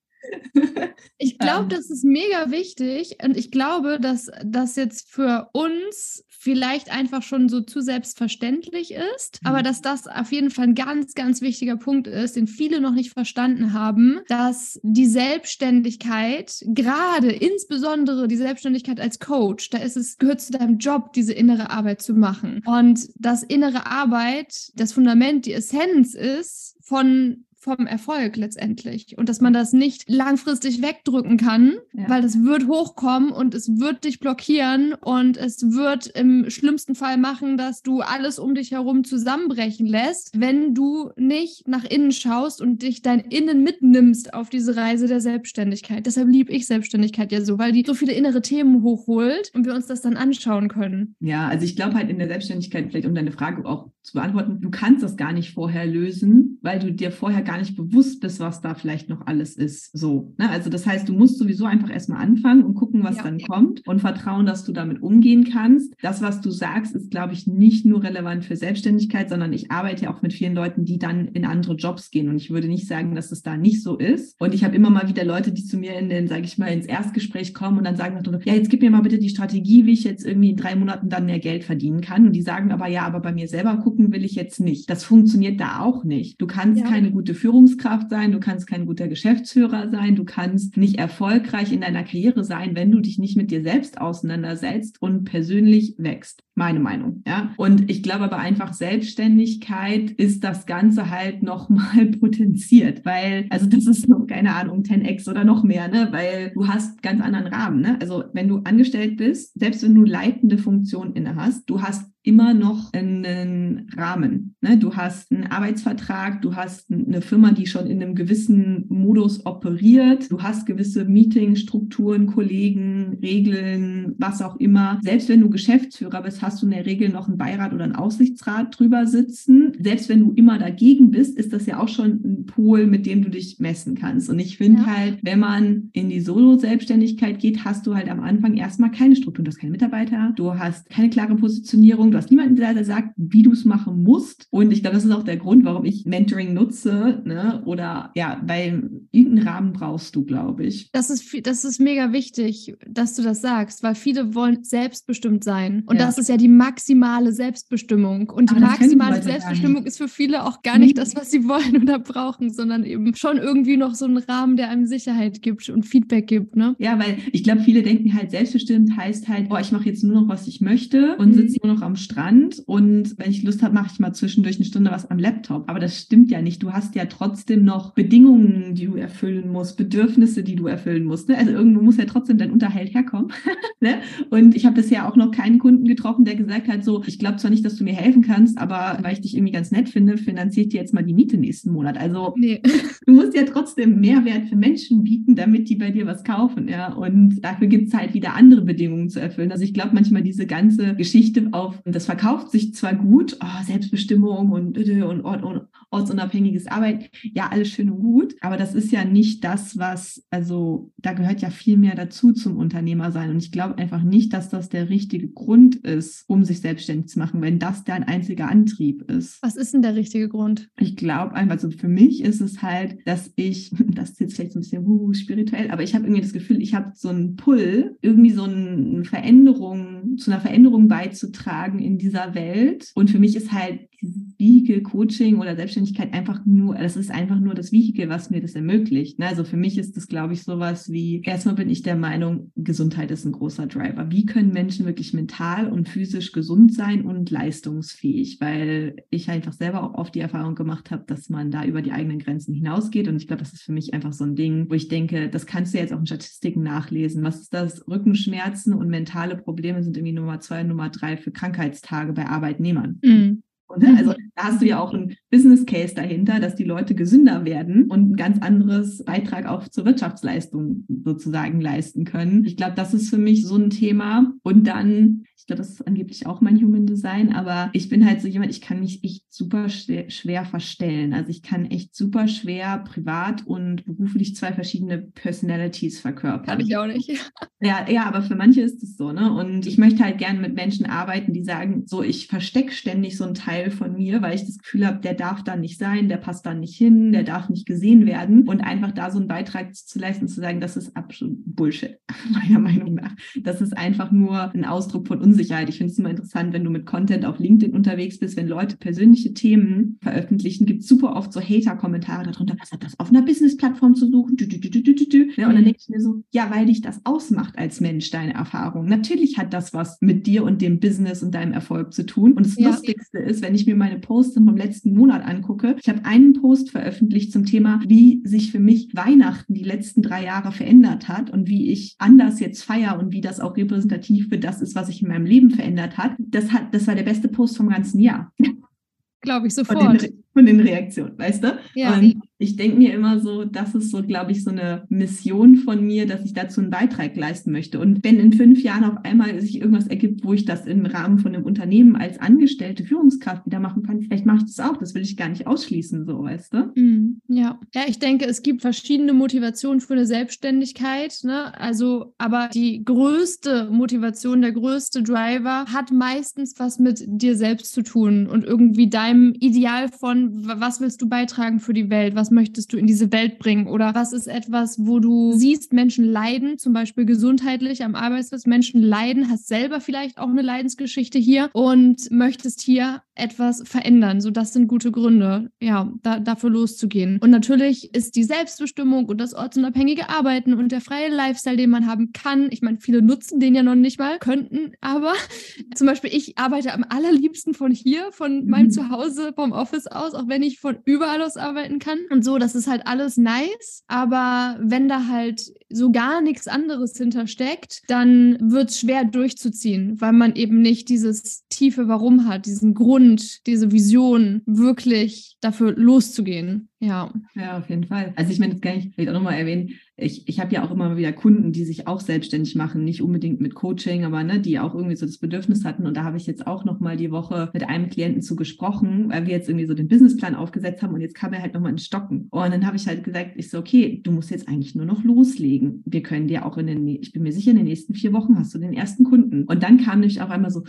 Ja. Ich glaube, ähm. das ist mega wichtig und ich glaube, dass das jetzt für uns vielleicht einfach schon so zu selbstverständlich ist, mhm. aber dass das auf jeden Fall ein ganz, ganz wichtiger Punkt ist, den viele noch nicht verstanden haben, dass die Selbstständigkeit, gerade insbesondere die Selbstständigkeit als Coach, da ist es, gehört zu deinem Job, diese innere Arbeit zu machen. Und dass innere Arbeit das Fundament, die Essenz ist von vom Erfolg letztendlich und dass man das nicht langfristig wegdrücken kann, ja. weil das wird hochkommen und es wird dich blockieren und es wird im schlimmsten Fall machen, dass du alles um dich herum zusammenbrechen lässt, wenn du nicht nach innen schaust und dich dein Innen mitnimmst auf diese Reise der Selbstständigkeit. Deshalb liebe ich Selbstständigkeit ja so, weil die so viele innere Themen hochholt und wir uns das dann anschauen können. Ja, also ich glaube halt in der Selbstständigkeit, vielleicht um deine Frage auch zu beantworten, du kannst das gar nicht vorher lösen, weil du dir vorher gar nicht bewusst bist, was da vielleicht noch alles ist. So. Ne? Also das heißt, du musst sowieso einfach erstmal anfangen und gucken, was ja, dann kommt und vertrauen, dass du damit umgehen kannst. Das, was du sagst, ist, glaube ich, nicht nur relevant für Selbstständigkeit, sondern ich arbeite ja auch mit vielen Leuten, die dann in andere Jobs gehen. Und ich würde nicht sagen, dass es da nicht so ist. Und ich habe immer mal wieder Leute, die zu mir in den, sage ich mal, ins Erstgespräch kommen und dann sagen, ja, jetzt gib mir mal bitte die Strategie, wie ich jetzt irgendwie in drei Monaten dann mehr Geld verdienen kann. Und die sagen aber, ja, aber bei mir selber gucken will ich jetzt nicht. Das funktioniert da auch nicht. Du kannst ja. keine gute Führungskraft sein, du kannst kein guter Geschäftsführer sein, du kannst nicht erfolgreich in deiner Karriere sein, wenn du dich nicht mit dir selbst auseinandersetzt und persönlich wächst. Meine Meinung, ja. Und ich glaube aber einfach Selbstständigkeit ist das Ganze halt nochmal potenziert, weil, also das ist noch, keine Ahnung, 10x oder noch mehr, ne, weil du hast ganz anderen Rahmen, ne. Also wenn du angestellt bist, selbst wenn du leitende Funktion inne hast, du hast immer noch einen Rahmen. Ne? Du hast einen Arbeitsvertrag, du hast eine Firma, die schon in einem gewissen Modus operiert, du hast gewisse Meetingstrukturen, Kollegen, Regeln, was auch immer. Selbst wenn du Geschäftsführer bist, hast du in der Regel noch einen Beirat oder einen Aussichtsrat drüber sitzen. Selbst wenn du immer dagegen bist, ist das ja auch schon ein Pol, mit dem du dich messen kannst. Und ich finde ja. halt, wenn man in die Solo-Selbstständigkeit geht, hast du halt am Anfang erstmal keine Struktur. Du hast keine Mitarbeiter, du hast keine klare Positionierung, du hast niemanden, der sagt, wie du es machen musst. Und ich glaube, das ist auch der Grund, warum ich Mentoring nutze. Ne? Oder ja, weil irgendeinen Rahmen brauchst du, glaube ich. Das ist, das ist mega wichtig, dass du das sagst, weil viele wollen selbstbestimmt sein. Und ja. das ist ja die maximale Selbstbestimmung. Und die Aber maximale Selbstbestimmung ist für viele auch gar nicht das, was sie wollen oder brauchen, sondern eben schon irgendwie noch so ein Rahmen, der einem Sicherheit gibt und Feedback gibt. Ne? Ja, weil ich glaube, viele denken halt, selbstbestimmt heißt halt, oh, ich mache jetzt nur noch, was ich möchte und mhm. sitze nur noch am Strand und wenn ich Lust habe, mache ich mal zwischendurch eine Stunde was am Laptop. Aber das stimmt ja nicht. Du hast ja trotzdem noch Bedingungen, die du erfüllen musst, Bedürfnisse, die du erfüllen musst. Ne? Also irgendwo muss ja trotzdem dein Unterhalt herkommen. ne? Und ich habe bisher auch noch keinen Kunden getroffen, der gesagt hat, so, ich glaube zwar nicht, dass du mir helfen kannst, aber weil ich dich irgendwie ganz nett finde, finanziere ich dir jetzt mal die Miete nächsten Monat. Also nee. du musst ja trotzdem Mehrwert für Menschen bieten, damit die bei dir was kaufen. Ja? Und dafür gibt es halt wieder andere Bedingungen zu erfüllen. Also ich glaube manchmal diese ganze Geschichte auf das verkauft sich zwar gut, oh, Selbstbestimmung und, und, und, ortsunabhängiges Arbeiten, ja, alles schön und gut, aber das ist ja nicht das, was, also da gehört ja viel mehr dazu zum Unternehmer sein. Und ich glaube einfach nicht, dass das der richtige Grund ist, um sich selbstständig zu machen, wenn das dein einziger Antrieb ist. Was ist denn der richtige Grund? Ich glaube einfach, also für mich ist es halt, dass ich, das ist jetzt vielleicht so ein bisschen uh, spirituell, aber ich habe irgendwie das Gefühl, ich habe so einen Pull, irgendwie so eine Veränderung, zu einer Veränderung beizutragen in dieser Welt. Und für mich ist halt Vehikel Coaching oder Selbstständigkeit einfach nur, das ist einfach nur das Vehikel, was mir das ermöglicht. Ne? Also für mich ist das, glaube ich, sowas wie, erstmal bin ich der Meinung, Gesundheit ist ein großer Driver. Wie können Menschen wirklich mental und physisch gesund sein und leistungsfähig? Weil ich einfach selber auch oft die Erfahrung gemacht habe, dass man da über die eigenen Grenzen hinausgeht. Und ich glaube, das ist für mich einfach so ein Ding, wo ich denke, das kannst du jetzt auch in Statistiken nachlesen. Was ist das? Rückenschmerzen und mentale Probleme sind irgendwie Nummer zwei und Nummer drei für Krankheitstage bei Arbeitnehmern. Mhm. Ne? Also da hast du ja auch einen Business Case dahinter, dass die Leute gesünder werden und ein ganz anderes Beitrag auch zur Wirtschaftsleistung sozusagen leisten können. Ich glaube, das ist für mich so ein Thema. Und dann glaube, das ist angeblich auch mein Human Design, aber ich bin halt so jemand, ich kann mich echt super schwer verstellen. Also ich kann echt super schwer privat und beruflich zwei verschiedene Personalities verkörpern. Kann ich auch nicht. Ja, ja, aber für manche ist es so, ne? Und ich möchte halt gerne mit Menschen arbeiten, die sagen, so, ich verstecke ständig so einen Teil von mir, weil ich das Gefühl habe, der darf da nicht sein, der passt da nicht hin, der darf nicht gesehen werden und einfach da so einen Beitrag zu leisten, zu sagen, das ist absolut Bullshit, meiner Meinung nach. Das ist einfach nur ein Ausdruck von Unsicherheit Unsicherheit. Ich finde es immer interessant, wenn du mit Content auf LinkedIn unterwegs bist, wenn Leute persönliche Themen veröffentlichen, gibt es super oft so Hater-Kommentare darunter, was hat das auf einer Business-Plattform zu suchen? Du, du, du, ja, und dann mhm. denke ich mir so, ja, weil dich das ausmacht als Mensch, deine Erfahrung. Natürlich hat das was mit dir und dem Business und deinem Erfolg zu tun. Und das ja. Lustigste ist, wenn ich mir meine Posts vom letzten Monat angucke, ich habe einen Post veröffentlicht zum Thema, wie sich für mich Weihnachten die letzten drei Jahre verändert hat und wie ich anders jetzt feiere und wie das auch repräsentativ für das ist, was ich in meinem Leben verändert hat, das hat, das war der beste Post vom ganzen Jahr. Glaube ich sofort. Von den, von den Reaktionen, weißt du? Ja. Und ich denke mir immer so, das ist so, glaube ich, so eine Mission von mir, dass ich dazu einen Beitrag leisten möchte. Und wenn in fünf Jahren auf einmal sich irgendwas ergibt, wo ich das im Rahmen von einem Unternehmen als angestellte Führungskraft wieder machen kann, vielleicht mache ich das auch. Das will ich gar nicht ausschließen, so, weißt du? Mm, ja. Ja, ich denke, es gibt verschiedene Motivationen für eine Selbstständigkeit. Ne? Also, aber die größte Motivation, der größte Driver hat meistens was mit dir selbst zu tun und irgendwie deinem Ideal von, was willst du beitragen für die Welt? Was was möchtest du in diese Welt bringen? Oder was ist etwas, wo du siehst, Menschen leiden, zum Beispiel gesundheitlich am Arbeitsplatz, Menschen leiden, hast selber vielleicht auch eine Leidensgeschichte hier und möchtest hier etwas verändern. So, das sind gute Gründe, ja, da, dafür loszugehen. Und natürlich ist die Selbstbestimmung und das ortsunabhängige Arbeiten und der freie Lifestyle, den man haben kann. Ich meine, viele nutzen den ja noch nicht mal, könnten, aber zum Beispiel ich arbeite am allerliebsten von hier, von meinem mhm. Zuhause, vom Office aus, auch wenn ich von überall aus arbeiten kann. Und so, das ist halt alles nice. Aber wenn da halt so gar nichts anderes hintersteckt, dann wird es schwer durchzuziehen, weil man eben nicht dieses tiefe Warum hat, diesen Grund, diese Vision, wirklich dafür loszugehen. Ja. Ja, auf jeden Fall. Also ich meine, das kann ich vielleicht auch nochmal erwähnen. Ich, ich habe ja auch immer wieder Kunden, die sich auch selbstständig machen, nicht unbedingt mit Coaching, aber ne, die auch irgendwie so das Bedürfnis hatten. Und da habe ich jetzt auch nochmal die Woche mit einem Klienten zu gesprochen, weil wir jetzt irgendwie so den Businessplan aufgesetzt haben und jetzt kam er halt nochmal ins Stocken. Und dann habe ich halt gesagt, ich so, okay, du musst jetzt eigentlich nur noch loslegen. Wir können dir auch in den, ich bin mir sicher, in den nächsten vier Wochen hast du den ersten Kunden. Und dann kam nämlich auf einmal so,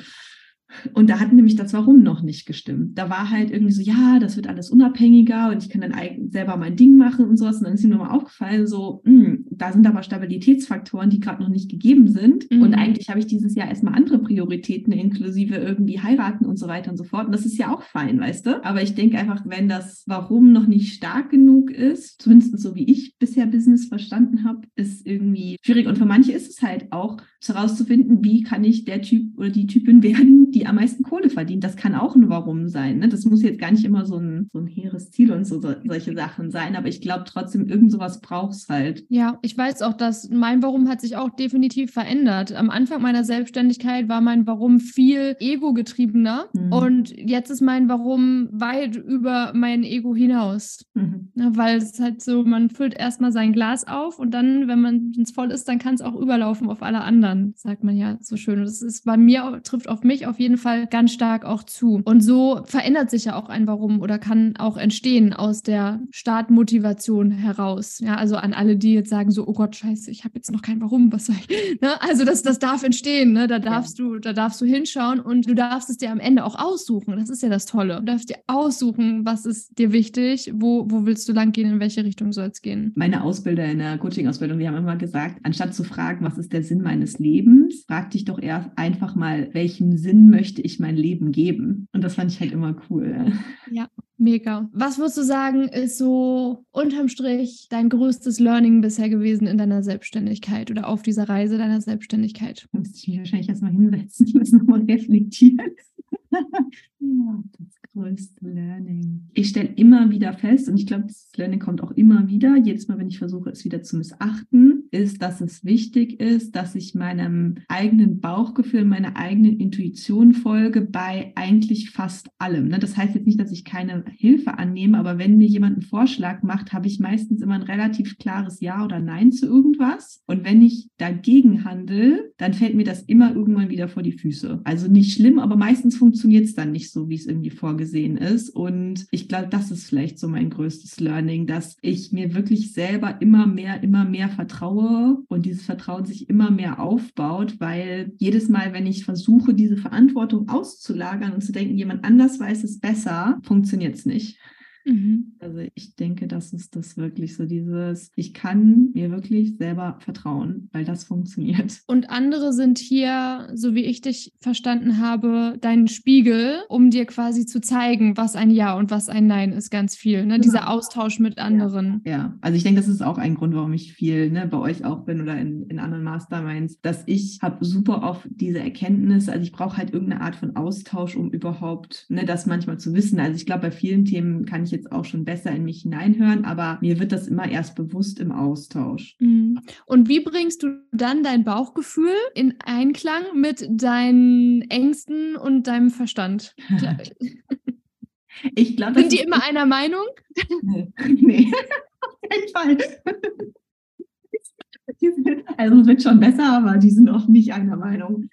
und da hat nämlich das Warum noch nicht gestimmt. Da war halt irgendwie so, ja, das wird alles unabhängiger und ich kann dann selber mein Ding machen und sowas. Und dann ist ihm nochmal aufgefallen, so, mh, hm, da sind aber Stabilitätsfaktoren, die gerade noch nicht gegeben sind. Mhm. Und eigentlich habe ich dieses Jahr erstmal andere Prioritäten, inklusive irgendwie heiraten und so weiter und so fort. Und das ist ja auch fein, weißt du? Aber ich denke einfach, wenn das Warum noch nicht stark genug ist, zumindest so wie ich bisher Business verstanden habe, ist irgendwie schwierig. Und für manche ist es halt auch herauszufinden, wie kann ich der Typ oder die Typin werden, die am meisten Kohle verdient. Das kann auch ein Warum sein. Ne? Das muss jetzt gar nicht immer so ein, so ein hehres Ziel und so, so solche Sachen sein, aber ich glaube trotzdem, irgend sowas braucht es halt. Ja, ich weiß auch, dass mein Warum hat sich auch definitiv verändert. Am Anfang meiner Selbstständigkeit war mein Warum viel ego-getriebener mhm. und jetzt ist mein Warum weit über mein Ego hinaus. Mhm. Ja, weil es halt so, man füllt erstmal sein Glas auf und dann, wenn man es voll ist, dann kann es auch überlaufen auf alle anderen, sagt man ja so schön. Und das ist bei mir, trifft auf mich auf jeden Fall ganz stark auch zu. Und so verändert sich ja auch ein Warum oder kann auch entstehen aus der Startmotivation heraus. Ja, also an alle, die jetzt sagen so, oh Gott, scheiße, ich habe jetzt noch kein Warum, was soll ich? Ne? Also das, das darf entstehen, ne? da darfst ja. du, da darfst du hinschauen und du darfst es dir am Ende auch aussuchen. Das ist ja das Tolle. Du darfst dir aussuchen, was ist dir wichtig, wo, wo willst du lang gehen, in welche Richtung soll es gehen. Meine Ausbilder in der Coaching-Ausbildung, die haben immer gesagt, anstatt zu fragen, was ist der Sinn meines Lebens, frag dich doch erst einfach mal, welchen Sinn möchte ich mein Leben geben? Und das fand ich halt immer cool. Ja, mega. Was würdest du sagen, ist so unterm Strich dein größtes Learning bisher gewesen in deiner Selbstständigkeit oder auf dieser Reise deiner Selbstständigkeit? Da müsste ich mich wahrscheinlich erstmal hinsetzen und das nochmal reflektieren. ja, das größte Learning? Ich stelle immer wieder fest, und ich glaube, das Learning kommt auch immer wieder, jedes Mal, wenn ich versuche, es wieder zu missachten, ist, dass es wichtig ist, dass ich meinem eigenen Bauchgefühl, meiner eigenen Intuition folge bei eigentlich fast allem. Ne? Das heißt jetzt nicht, dass ich keine Hilfe annehme, aber wenn mir jemand einen Vorschlag macht, habe ich meistens immer ein relativ klares Ja oder Nein zu irgendwas. Und wenn ich dagegen handle, dann fällt mir das immer irgendwann wieder vor die Füße. Also nicht schlimm, aber meistens funktioniert es dann nicht so, wie es irgendwie vorgesehen vorgesehen ist. Und ich glaube, das ist vielleicht so mein größtes Learning, dass ich mir wirklich selber immer mehr, immer mehr vertraue und dieses Vertrauen sich immer mehr aufbaut, weil jedes Mal, wenn ich versuche, diese Verantwortung auszulagern und zu denken, jemand anders weiß es besser, funktioniert es nicht. Mhm. Also ich denke, das ist das wirklich so dieses, ich kann mir wirklich selber vertrauen, weil das funktioniert. Und andere sind hier, so wie ich dich verstanden habe, dein Spiegel, um dir quasi zu zeigen, was ein Ja und was ein Nein ist, ganz viel. Ne? Genau. Dieser Austausch mit anderen. Ja. ja. also ich denke, das ist auch ein Grund, warum ich viel ne, bei euch auch bin oder in, in anderen Masterminds, dass ich habe super oft diese Erkenntnis, also ich brauche halt irgendeine Art von Austausch, um überhaupt ne, das manchmal zu wissen. Also ich glaube, bei vielen Themen kann ich jetzt jetzt auch schon besser in mich hineinhören, aber mir wird das immer erst bewusst im Austausch. Mhm. Und wie bringst du dann dein Bauchgefühl in Einklang mit deinen Ängsten und deinem Verstand? ich glaube, sind die immer einer Meinung? Nee, nee. auf keinen Fall. Also es wird schon besser, aber die sind oft nicht einer Meinung.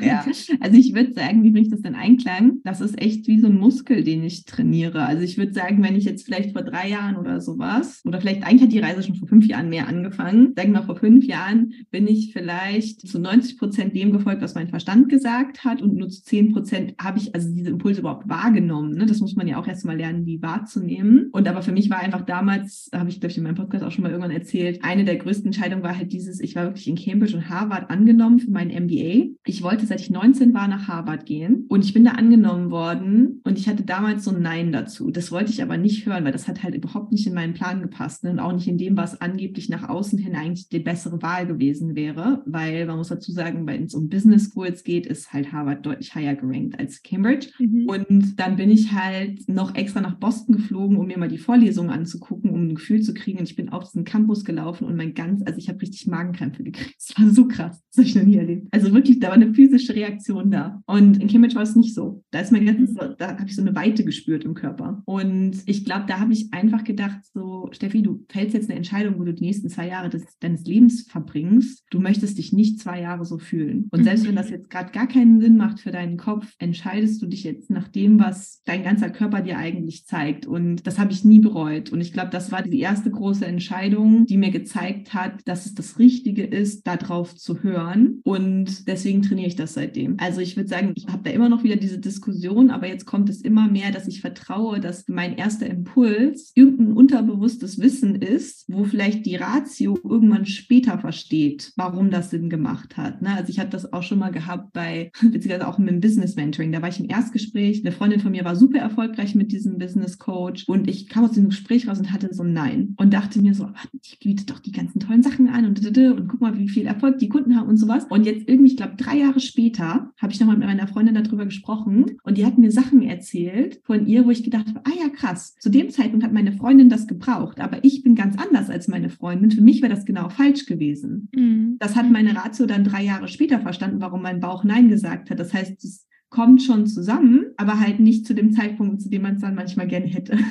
Ja, also ich würde sagen, wie bringe ich das denn Einklang? Das ist echt wie so ein Muskel, den ich trainiere. Also ich würde sagen, wenn ich jetzt vielleicht vor drei Jahren oder sowas, oder vielleicht eigentlich hat die Reise schon vor fünf Jahren mehr angefangen, sagen wir vor fünf Jahren bin ich vielleicht zu 90 Prozent dem gefolgt, was mein Verstand gesagt hat und nur zu 10 Prozent habe ich also diese Impulse überhaupt wahrgenommen. Ne? Das muss man ja auch erst mal lernen, die wahrzunehmen. Und aber für mich war einfach damals, habe ich glaube ich in meinem Podcast auch schon mal irgendwann erzählt, eine der größten Entscheidungen war halt dieses, ich war wirklich in Cambridge und Harvard angenommen für meinen MBA. Ich wollte, seit ich 19 war, nach Harvard gehen und ich bin da angenommen worden und ich hatte damals so ein Nein dazu. Das wollte ich aber nicht hören, weil das hat halt überhaupt nicht in meinen Plan gepasst ne? und auch nicht in dem, was angeblich nach außen hin eigentlich die bessere Wahl gewesen wäre, weil man muss dazu sagen, wenn es um Business Schools geht, ist halt Harvard deutlich higher gerankt als Cambridge. Mhm. Und dann bin ich halt noch extra nach Boston geflogen, um mir mal die Vorlesungen anzugucken, um ein Gefühl zu kriegen. Und ich bin auf diesen Campus gelaufen und mein ganz, also ich habe richtig Magenkrämpfe gekriegt. Das war so krass. Das habe ich noch nie erlebt. Also wirklich, da war eine physische Reaktion da. Und in Cambridge war es nicht so. Da ist mein ganzes, mhm. da habe ich so eine Weite gespürt im Körper. Und ich glaube, da habe ich einfach gedacht, so, Steffi, du fällst jetzt eine Entscheidung, wo du die nächsten zwei Jahre des, deines Lebens verbringst. Du möchtest dich nicht zwei Jahre so fühlen. Und selbst wenn das mhm. jetzt gerade gar keinen Sinn macht für deinen Kopf, entscheidest du dich jetzt nach dem, was dein ganzer Körper dir eigentlich zeigt. Und das habe ich nie bereut. Und ich glaube, das war die erste große Entscheidung, die mir gezeigt hat, dass es das Richtige ist, darauf zu hören. Und deswegen trainiere ich das seitdem. Also ich würde sagen, ich habe da immer noch wieder diese Diskussion, aber jetzt kommt es immer mehr, dass ich vertraue, dass mein erster Impuls irgendein unterbewusstes Wissen ist, wo vielleicht die Ratio irgendwann später versteht, warum das Sinn gemacht hat. Ne? Also ich hatte das auch schon mal gehabt bei, beziehungsweise auch im Business Mentoring. Da war ich im Erstgespräch. Eine Freundin von mir war super erfolgreich mit diesem Business Coach und ich kam aus dem Gespräch raus und hatte so ein Nein und dachte mir so, die bietet doch die ganzen tollen Sachen an und, und guck mal, wie viel Erfolg die Kunden haben und sowas. Und jetzt irgendwie, ich glaube, drei Jahre später habe ich nochmal mit meiner Freundin darüber gesprochen und die hat mir Sachen erzählt von ihr, wo ich gedacht habe, ah ja, krass. Zu dem Zeitpunkt hat meine Freundin das gebraucht, aber ich bin ganz anders als meine Freundin. Für mich wäre das genau falsch gewesen. Mhm. Das hat meine Ratio dann drei Jahre später verstanden, warum mein Bauch Nein gesagt hat. Das heißt, es kommt schon zusammen, aber halt nicht zu dem Zeitpunkt, zu dem man es dann manchmal gerne hätte.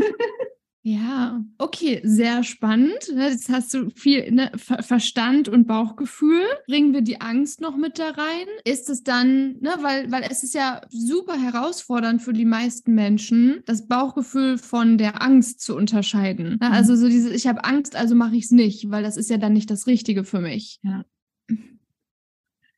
Ja, okay, sehr spannend. Ne? Jetzt hast du viel ne, Verstand und Bauchgefühl. Bringen wir die Angst noch mit da rein? Ist es dann, ne, weil, weil es ist ja super herausfordernd für die meisten Menschen, das Bauchgefühl von der Angst zu unterscheiden. Ne? Also so dieses, ich habe Angst, also mache ich es nicht, weil das ist ja dann nicht das Richtige für mich. Ja.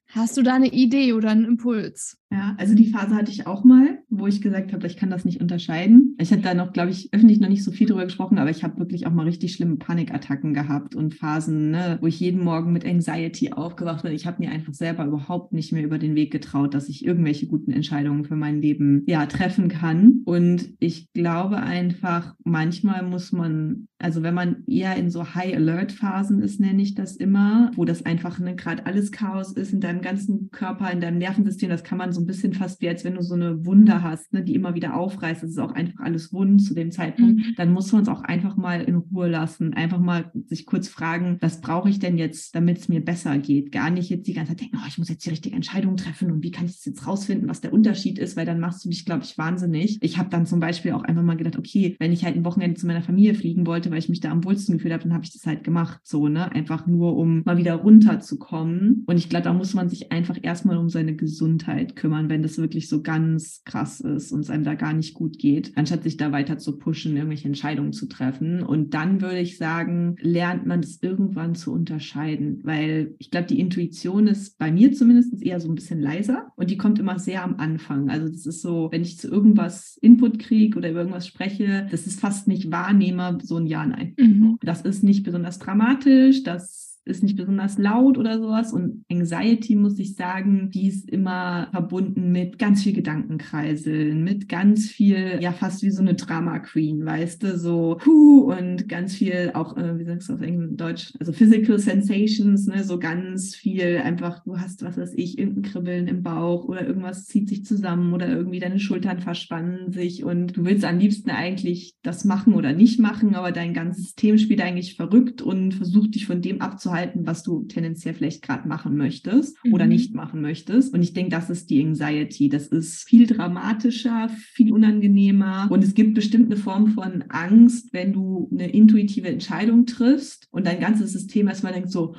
Hast du da eine Idee oder einen Impuls? Ja, also die Phase hatte ich auch mal, wo ich gesagt habe, ich kann das nicht unterscheiden. Ich hatte da noch, glaube ich, öffentlich noch nicht so viel drüber gesprochen, aber ich habe wirklich auch mal richtig schlimme Panikattacken gehabt und Phasen, ne, wo ich jeden Morgen mit Anxiety aufgewacht bin. Ich habe mir einfach selber überhaupt nicht mehr über den Weg getraut, dass ich irgendwelche guten Entscheidungen für mein Leben ja treffen kann. Und ich glaube einfach, manchmal muss man also wenn man eher in so High-Alert-Phasen ist, nenne ich das immer, wo das einfach ne, gerade alles Chaos ist in deinem ganzen Körper, in deinem Nervensystem, das kann man so ein bisschen fast wie, als wenn du so eine Wunde hast, ne, die immer wieder aufreißt. Das ist auch einfach alles wund zu dem Zeitpunkt. Mhm. Dann muss man es auch einfach mal in Ruhe lassen. Einfach mal sich kurz fragen, was brauche ich denn jetzt, damit es mir besser geht? Gar nicht jetzt die ganze Zeit denken, oh, ich muss jetzt die richtige Entscheidung treffen und wie kann ich das jetzt rausfinden, was der Unterschied ist, weil dann machst du dich, glaube ich, wahnsinnig. Ich habe dann zum Beispiel auch einfach mal gedacht, okay, wenn ich halt ein Wochenende zu meiner Familie fliegen wollte, weil ich mich da am wohlsten gefühlt habe, dann habe ich das halt gemacht, so, ne? Einfach nur, um mal wieder runterzukommen. Und ich glaube, da muss man sich einfach erstmal um seine Gesundheit kümmern, wenn das wirklich so ganz krass ist und es einem da gar nicht gut geht, anstatt sich da weiter zu pushen, irgendwelche Entscheidungen zu treffen. Und dann würde ich sagen, lernt man das irgendwann zu unterscheiden, weil ich glaube, die Intuition ist bei mir zumindest eher so ein bisschen leiser und die kommt immer sehr am Anfang. Also das ist so, wenn ich zu irgendwas Input kriege oder über irgendwas spreche, das ist fast nicht wahrnehmbar, so ein Ja, nein. Mhm. Das ist nicht besonders dramatisch, das ist nicht besonders laut oder sowas. Und Anxiety, muss ich sagen, die ist immer verbunden mit ganz viel Gedankenkreiseln, mit ganz viel, ja, fast wie so eine Drama Queen, weißt du, so, puh, und ganz viel auch, äh, wie sagst du auf Englisch, Deutsch, also Physical Sensations, ne, so ganz viel einfach, du hast, was weiß ich, irgendein Kribbeln im Bauch oder irgendwas zieht sich zusammen oder irgendwie deine Schultern verspannen sich und du willst am liebsten eigentlich das machen oder nicht machen, aber dein ganzes System spielt eigentlich verrückt und versucht dich von dem abzuhalten, abhalten, was du tendenziell vielleicht gerade machen möchtest mhm. oder nicht machen möchtest. Und ich denke, das ist die Anxiety. Das ist viel dramatischer, viel unangenehmer. Und es gibt bestimmt eine Form von Angst, wenn du eine intuitive Entscheidung triffst und dein ganzes System erstmal denkt so,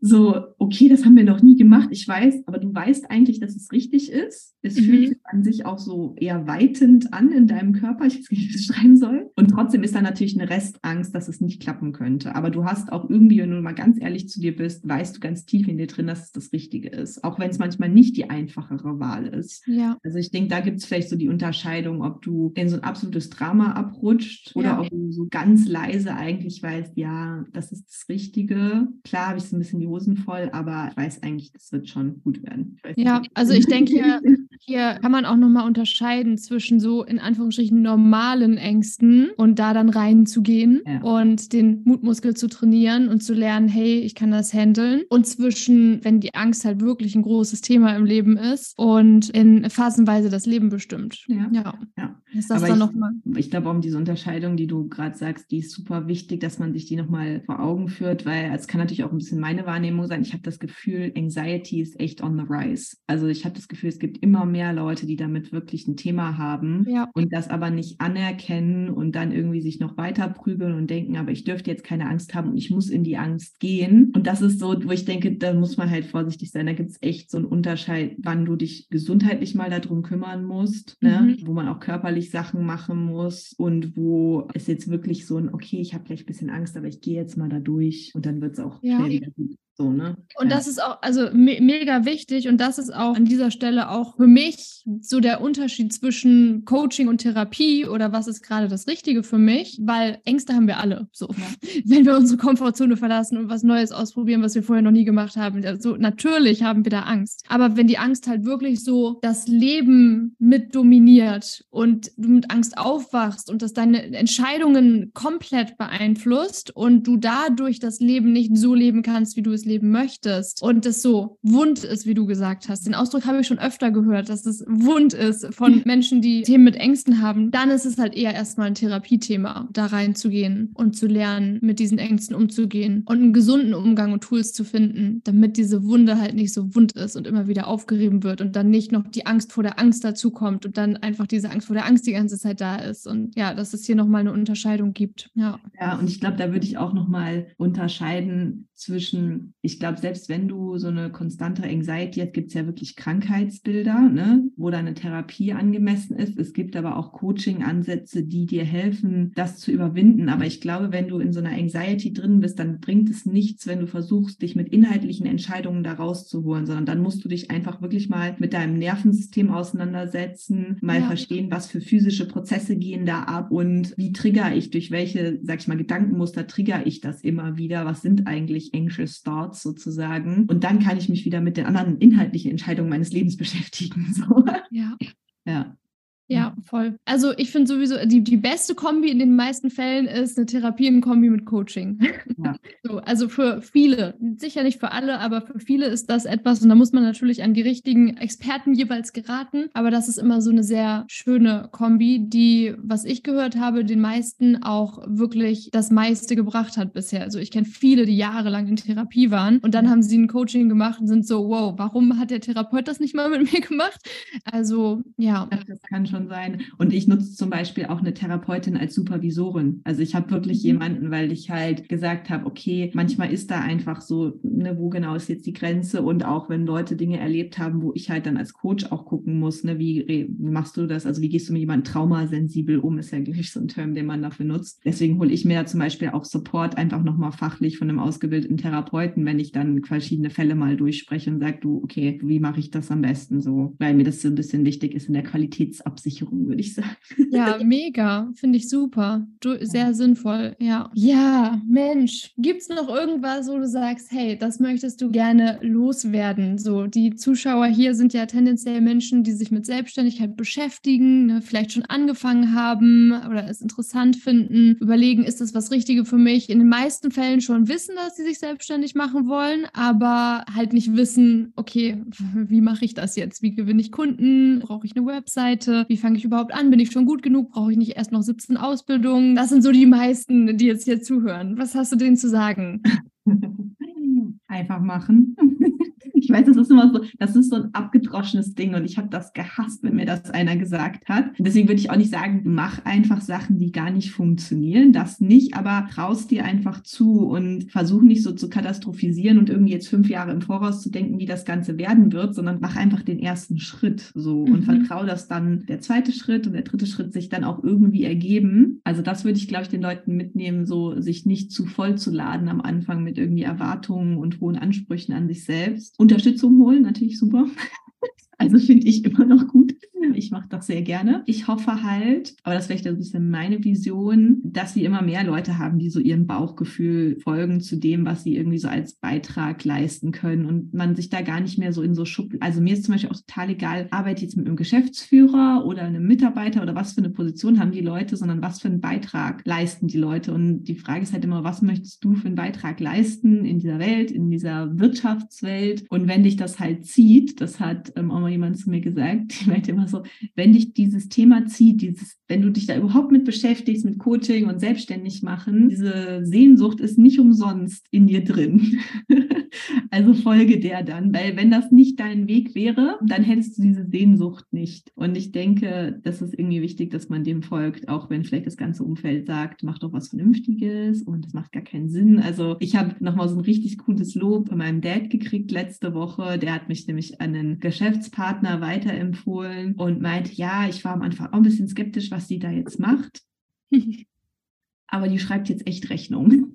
so, okay, das haben wir noch nie gemacht, ich weiß, aber du weißt eigentlich, dass es richtig ist. Es mhm. fühlt sich an sich auch so eher weitend an in deinem Körper, ich weiß nicht, wie ich das schreiben soll. Und trotzdem ist da natürlich eine Restangst, dass es nicht klappen könnte. Aber du hast auch irgendwie, wenn du mal ganz ehrlich zu dir bist, weißt du ganz tief in dir drin, dass es das Richtige ist. Auch wenn es manchmal nicht die einfachere Wahl ist. Ja. Also ich denke, da gibt es vielleicht so die Unterscheidung, ob du in so ein absolutes Drama abrutscht oder ja. ob du so ganz leise eigentlich weißt, ja, das ist das Richtige. Klar habe ich so ein bisschen die Hosen voll, aber ich weiß eigentlich, das wird schon gut werden. Ja, also ich denke, hier, kann man auch nochmal unterscheiden zwischen so in Anführungsstrichen normalen Ängsten und da dann reinzugehen ja. und den Mutmuskel zu trainieren und zu lernen, hey, ich kann das handeln. Und zwischen, wenn die Angst halt wirklich ein großes Thema im Leben ist und in phasenweise das Leben bestimmt. Ja. ja. ja. Ist das Aber dann nochmal? Ich glaube, um diese Unterscheidung, die du gerade sagst, die ist super wichtig, dass man sich die nochmal vor Augen führt, weil es kann natürlich auch ein bisschen meine Wahrnehmung sein. Ich habe das Gefühl, Anxiety ist echt on the rise. Also ich habe das Gefühl, es gibt immer mehr Leute, die damit wirklich ein Thema haben ja. und das aber nicht anerkennen und dann irgendwie sich noch weiter prügeln und denken, aber ich dürfte jetzt keine Angst haben und ich muss in die Angst gehen. Und das ist so, wo ich denke, da muss man halt vorsichtig sein. Da gibt es echt so einen Unterschied, wann du dich gesundheitlich mal darum kümmern musst, ne? mhm. wo man auch körperlich körperlich Sachen machen muss und wo es jetzt wirklich so ein, okay, ich habe vielleicht ein bisschen Angst, aber ich gehe jetzt mal da durch und dann wird es auch ja. schnell wieder gut. So, ne? Und ja. das ist auch also me mega wichtig und das ist auch an dieser Stelle auch für mich so der Unterschied zwischen Coaching und Therapie oder was ist gerade das Richtige für mich, weil Ängste haben wir alle. So, ja. wenn wir unsere Komfortzone verlassen und was Neues ausprobieren, was wir vorher noch nie gemacht haben. Also natürlich haben wir da Angst. Aber wenn die Angst halt wirklich so das Leben mit dominiert und du mit Angst aufwachst und das deine Entscheidungen komplett beeinflusst und du dadurch das Leben nicht so leben kannst, wie du es leben möchtest und das so wund ist, wie du gesagt hast. Den Ausdruck habe ich schon öfter gehört, dass es wund ist von Menschen, die Themen mit Ängsten haben. Dann ist es halt eher erstmal ein Therapiethema, da reinzugehen und zu lernen, mit diesen Ängsten umzugehen und einen gesunden Umgang und Tools zu finden, damit diese Wunde halt nicht so wund ist und immer wieder aufgerieben wird und dann nicht noch die Angst vor der Angst dazukommt und dann einfach diese Angst vor der Angst die ganze Zeit da ist. Und ja, dass es hier nochmal eine Unterscheidung gibt. Ja, ja und ich glaube, da würde ich auch nochmal unterscheiden zwischen ich glaube, selbst wenn du so eine konstante Anxiety hast, gibt es ja wirklich Krankheitsbilder, ne, wo da eine Therapie angemessen ist. Es gibt aber auch Coaching-Ansätze, die dir helfen, das zu überwinden. Aber ich glaube, wenn du in so einer Anxiety drin bist, dann bringt es nichts, wenn du versuchst, dich mit inhaltlichen Entscheidungen da rauszuholen, sondern dann musst du dich einfach wirklich mal mit deinem Nervensystem auseinandersetzen, mal ja. verstehen, was für physische Prozesse gehen da ab und wie trigger ich, durch welche, sag ich mal, Gedankenmuster trigger ich das immer wieder, was sind eigentlich anxious thoughts sozusagen und dann kann ich mich wieder mit den anderen inhaltlichen Entscheidungen meines Lebens beschäftigen. So. Ja. Ja. Ja, voll. Also ich finde sowieso, die, die beste Kombi in den meisten Fällen ist eine Therapie in Kombi mit Coaching. Ja. So, also für viele, sicher nicht für alle, aber für viele ist das etwas, und da muss man natürlich an die richtigen Experten jeweils geraten. Aber das ist immer so eine sehr schöne Kombi, die, was ich gehört habe, den meisten auch wirklich das meiste gebracht hat bisher. Also ich kenne viele, die jahrelang in Therapie waren und dann haben sie ein Coaching gemacht und sind so, wow, warum hat der Therapeut das nicht mal mit mir gemacht? Also ja. Das kann schon sein. Und ich nutze zum Beispiel auch eine Therapeutin als Supervisorin. Also ich habe wirklich mhm. jemanden, weil ich halt gesagt habe, okay, manchmal ist da einfach so, ne, wo genau ist jetzt die Grenze? Und auch wenn Leute Dinge erlebt haben, wo ich halt dann als Coach auch gucken muss, ne, wie, machst du das? Also wie gehst du mit jemandem traumasensibel um? Ist ja gleich so ein Term, den man dafür nutzt. Deswegen hole ich mir da zum Beispiel auch Support einfach nochmal fachlich von einem ausgebildeten Therapeuten, wenn ich dann verschiedene Fälle mal durchspreche und sage, du, okay, wie mache ich das am besten so? Weil mir das so ein bisschen wichtig ist in der Qualitätsabsicherung Bereicherung, würde ich sagen. Ja, mega. Finde ich super. Du, sehr ja. sinnvoll. Ja. Ja, Mensch. Gibt es noch irgendwas, wo du sagst, hey, das möchtest du gerne loswerden? So, die Zuschauer hier sind ja tendenziell Menschen, die sich mit Selbstständigkeit beschäftigen, ne, vielleicht schon angefangen haben oder es interessant finden, überlegen, ist das was Richtige für mich? In den meisten Fällen schon wissen, dass sie sich selbstständig machen wollen, aber halt nicht wissen, okay, wie mache ich das jetzt? Wie gewinne ich Kunden? Brauche ich eine Webseite? Wie fange ich überhaupt an? Bin ich schon gut genug? Brauche ich nicht erst noch 17 Ausbildungen? Das sind so die meisten, die jetzt hier zuhören. Was hast du denen zu sagen? Einfach machen. Ich weiß, das ist immer so, das ist so ein abgedroschenes Ding und ich habe das gehasst, wenn mir das einer gesagt hat. Deswegen würde ich auch nicht sagen, mach einfach Sachen, die gar nicht funktionieren. Das nicht, aber traust dir einfach zu und versuch nicht so zu katastrophisieren und irgendwie jetzt fünf Jahre im Voraus zu denken, wie das Ganze werden wird, sondern mach einfach den ersten Schritt so mhm. und vertraue, dass dann der zweite Schritt und der dritte Schritt sich dann auch irgendwie ergeben. Also das würde ich, glaube ich, den Leuten mitnehmen, so sich nicht zu voll zu laden am Anfang mit irgendwie Erwartungen und hohen Ansprüchen an sich selbst. Und Unterstützung holen, natürlich super. Also finde ich immer noch gut. Ich mache das sehr gerne. Ich hoffe halt, aber das ist vielleicht ein bisschen meine Vision, dass wir immer mehr Leute haben, die so ihrem Bauchgefühl folgen zu dem, was sie irgendwie so als Beitrag leisten können und man sich da gar nicht mehr so in so Schubladen. Also mir ist zum Beispiel auch total egal, arbeite jetzt mit einem Geschäftsführer oder einem Mitarbeiter oder was für eine Position haben die Leute, sondern was für einen Beitrag leisten die Leute. Und die Frage ist halt immer, was möchtest du für einen Beitrag leisten in dieser Welt, in dieser Wirtschaftswelt? Und wenn dich das halt zieht, das hat ähm, auch mal jemand zu mir gesagt, die meinte immer so, wenn dich dieses Thema zieht, dieses, wenn du dich da überhaupt mit beschäftigst, mit Coaching und selbstständig machen, diese Sehnsucht ist nicht umsonst in dir drin. also folge der dann, weil wenn das nicht dein Weg wäre, dann hättest du diese Sehnsucht nicht. Und ich denke, das ist irgendwie wichtig, dass man dem folgt, auch wenn vielleicht das ganze Umfeld sagt, mach doch was Vernünftiges und das macht gar keinen Sinn. Also ich habe nochmal so ein richtig cooles Lob von meinem Dad gekriegt letzte Woche. Der hat mich nämlich an einen Geschäftspartner weiterempfohlen und meinte, ja, ich war am Anfang auch ein bisschen skeptisch, was sie da jetzt macht. Aber die schreibt jetzt echt Rechnung.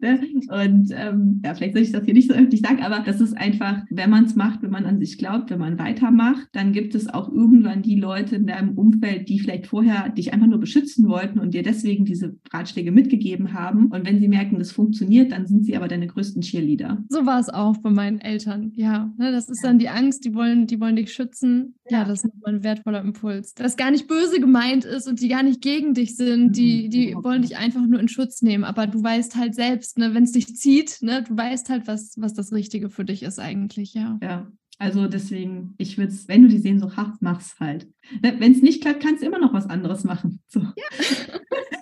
Ne? Und ähm, ja, vielleicht soll ich das hier nicht so öffentlich sagen, aber das ist einfach, wenn man es macht, wenn man an sich glaubt, wenn man weitermacht, dann gibt es auch irgendwann die Leute in deinem Umfeld, die vielleicht vorher dich einfach nur beschützen wollten und dir deswegen diese Ratschläge mitgegeben haben. Und wenn sie merken, das funktioniert, dann sind sie aber deine größten Cheerleader. So war es auch bei meinen Eltern. Ja, ne, das ist dann die Angst, die wollen, die wollen dich schützen. Ja, das ist ein wertvoller Impuls. Das gar nicht böse gemeint ist und die gar nicht gegen dich sind, die, mhm. die wollen dich einfach nur in Schutz nehmen. Aber du weißt halt selbst, selbst, ne, wenn es dich zieht, ne, du weißt halt, was, was das Richtige für dich ist eigentlich, ja. Ja. Also deswegen, ich würde es, wenn du die Sehnsucht hast, mach's halt. Wenn es nicht klappt, kannst du immer noch was anderes machen. So. Ja.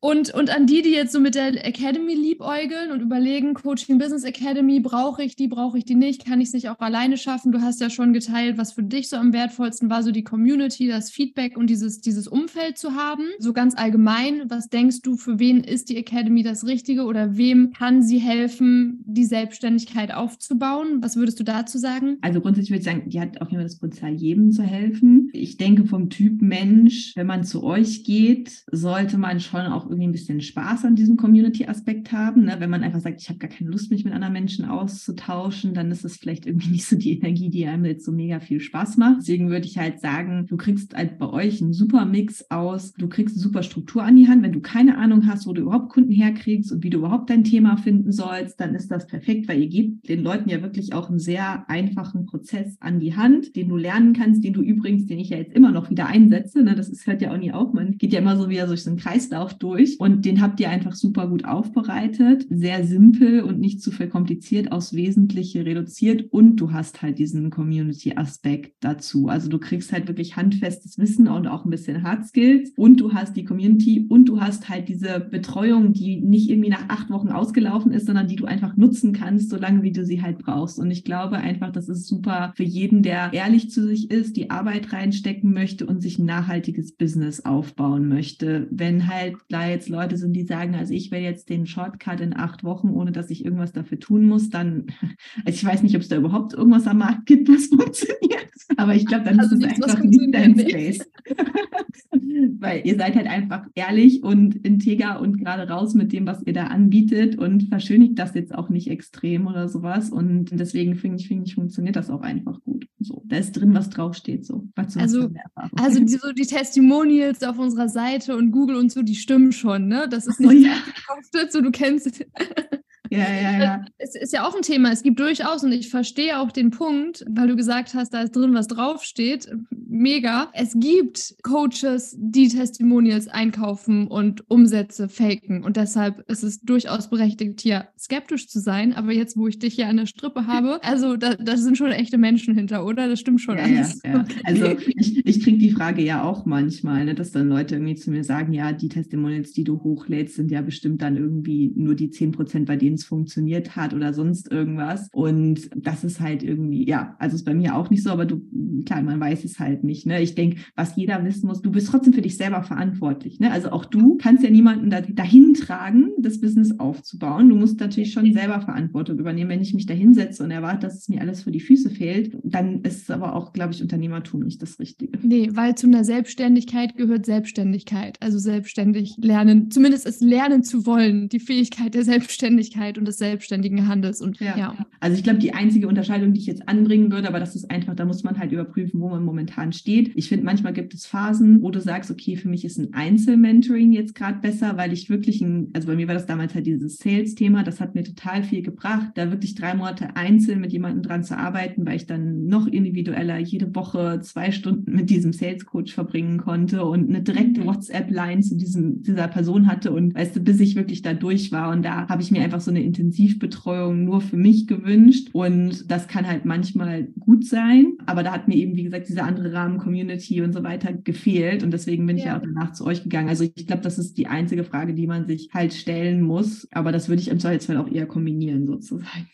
Und, und an die, die jetzt so mit der Academy liebäugeln und überlegen, Coaching Business Academy, brauche ich die, brauche ich die nicht, kann ich es nicht auch alleine schaffen? Du hast ja schon geteilt, was für dich so am wertvollsten war, so die Community, das Feedback und dieses, dieses Umfeld zu haben. So ganz allgemein, was denkst du, für wen ist die Academy das Richtige oder wem kann sie helfen, die Selbstständigkeit aufzubauen? Was würdest du dazu sagen? Also grundsätzlich würde ich sagen, die hat auf jeden Fall das Potenzial, jedem zu helfen. Ich denke, vom Typ Mensch, wenn man zu euch geht, sollte man schon auch irgendwie ein bisschen Spaß an diesem Community-Aspekt haben. Ne? Wenn man einfach sagt, ich habe gar keine Lust, mich mit anderen Menschen auszutauschen, dann ist es vielleicht irgendwie nicht so die Energie, die einem jetzt so mega viel Spaß macht. Deswegen würde ich halt sagen, du kriegst halt bei euch einen super Mix aus, du kriegst eine super Struktur an die Hand. Wenn du keine Ahnung hast, wo du überhaupt Kunden herkriegst und wie du überhaupt dein Thema finden sollst, dann ist das perfekt, weil ihr gebt den Leuten ja wirklich auch einen sehr einfachen Prozess an die Hand, den du lernen kannst, den du übrigens, den ich ja jetzt immer noch wieder einsetze. Ne? Das ist, hört ja auch nie auf. Man geht ja immer so wieder durch so einen Kreislauf durch durch. Und den habt ihr einfach super gut aufbereitet. Sehr simpel und nicht zu verkompliziert aufs Wesentliche reduziert. Und du hast halt diesen Community-Aspekt dazu. Also du kriegst halt wirklich handfestes Wissen und auch ein bisschen Hard Skills. Und du hast die Community und du hast halt diese Betreuung, die nicht irgendwie nach acht Wochen ausgelaufen ist, sondern die du einfach nutzen kannst, solange wie du sie halt brauchst. Und ich glaube einfach, das ist super für jeden, der ehrlich zu sich ist, die Arbeit reinstecken möchte und sich ein nachhaltiges Business aufbauen möchte. Wenn halt gleich jetzt Leute sind, die sagen, also ich will jetzt den Shortcut in acht Wochen, ohne dass ich irgendwas dafür tun muss, dann, also ich weiß nicht, ob es da überhaupt irgendwas am Markt gibt, was funktioniert, aber ich glaube, dann also ist es einfach nicht dein Space. Weil ihr seid halt einfach ehrlich und integer und gerade raus mit dem, was ihr da anbietet und verschönigt das jetzt auch nicht extrem oder sowas. Und deswegen finde ich, finde ich, funktioniert das auch einfach gut. So, da ist drin, was draufsteht. So. also, also die, so die Testimonials auf unserer Seite und Google und so, die stimmen schon, ne? Das ist nicht oh, ja. so du kennst. Ja, ja, ja. Es ist ja auch ein Thema. Es gibt durchaus, und ich verstehe auch den Punkt, weil du gesagt hast, da ist drin, was draufsteht. Mega. Es gibt Coaches, die Testimonials einkaufen und Umsätze faken. Und deshalb ist es durchaus berechtigt, hier skeptisch zu sein. Aber jetzt, wo ich dich hier an der Strippe habe, also da, da sind schon echte Menschen hinter, oder? Das stimmt schon ja, alles. Ja, ja. Okay. Also ich, ich kriege die Frage ja auch manchmal, ne, dass dann Leute irgendwie zu mir sagen, ja, die Testimonials, die du hochlädst, sind ja bestimmt dann irgendwie nur die 10 Prozent, bei denen es funktioniert hat oder sonst irgendwas. Und das ist halt irgendwie, ja, also ist bei mir auch nicht so, aber du, klar, man weiß es halt nicht. Ne? Ich denke, was jeder wissen muss, du bist trotzdem für dich selber verantwortlich. Ne? Also auch du kannst ja niemanden da, dahin tragen, das Business aufzubauen. Du musst natürlich schon selber Verantwortung übernehmen. Wenn ich mich da hinsetze und erwarte, dass es mir alles vor die Füße fehlt, dann ist es aber auch, glaube ich, Unternehmertum nicht das Richtige. Nee, weil zu einer Selbstständigkeit gehört Selbstständigkeit. Also selbstständig lernen, zumindest es lernen zu wollen, die Fähigkeit der Selbstständigkeit und des selbstständigen Handels. Und ja. ja. Also ich glaube, die einzige Unterscheidung, die ich jetzt anbringen würde, aber das ist einfach, da muss man halt überprüfen, wo man momentan steht. Ich finde, manchmal gibt es Phasen, wo du sagst, okay, für mich ist ein Einzelmentoring jetzt gerade besser, weil ich wirklich ein, also bei mir war das damals halt dieses Sales-Thema, das hat mir total viel gebracht, da wirklich drei Monate einzeln mit jemandem dran zu arbeiten, weil ich dann noch individueller jede Woche zwei Stunden mit diesem Sales-Coach verbringen konnte und eine direkte mhm. WhatsApp-Line zu diesem, dieser Person hatte und weißt du, bis ich wirklich da durch war und da habe ich mir einfach so eine Intensivbetreuung nur für mich gewünscht. Und das kann halt manchmal gut sein. Aber da hat mir eben, wie gesagt, diese andere Rahmen-Community und so weiter gefehlt. Und deswegen bin ja. ich ja auch danach zu euch gegangen. Also ich glaube, das ist die einzige Frage, die man sich halt stellen muss. Aber das würde ich im Zweifelsfall auch eher kombinieren, sozusagen.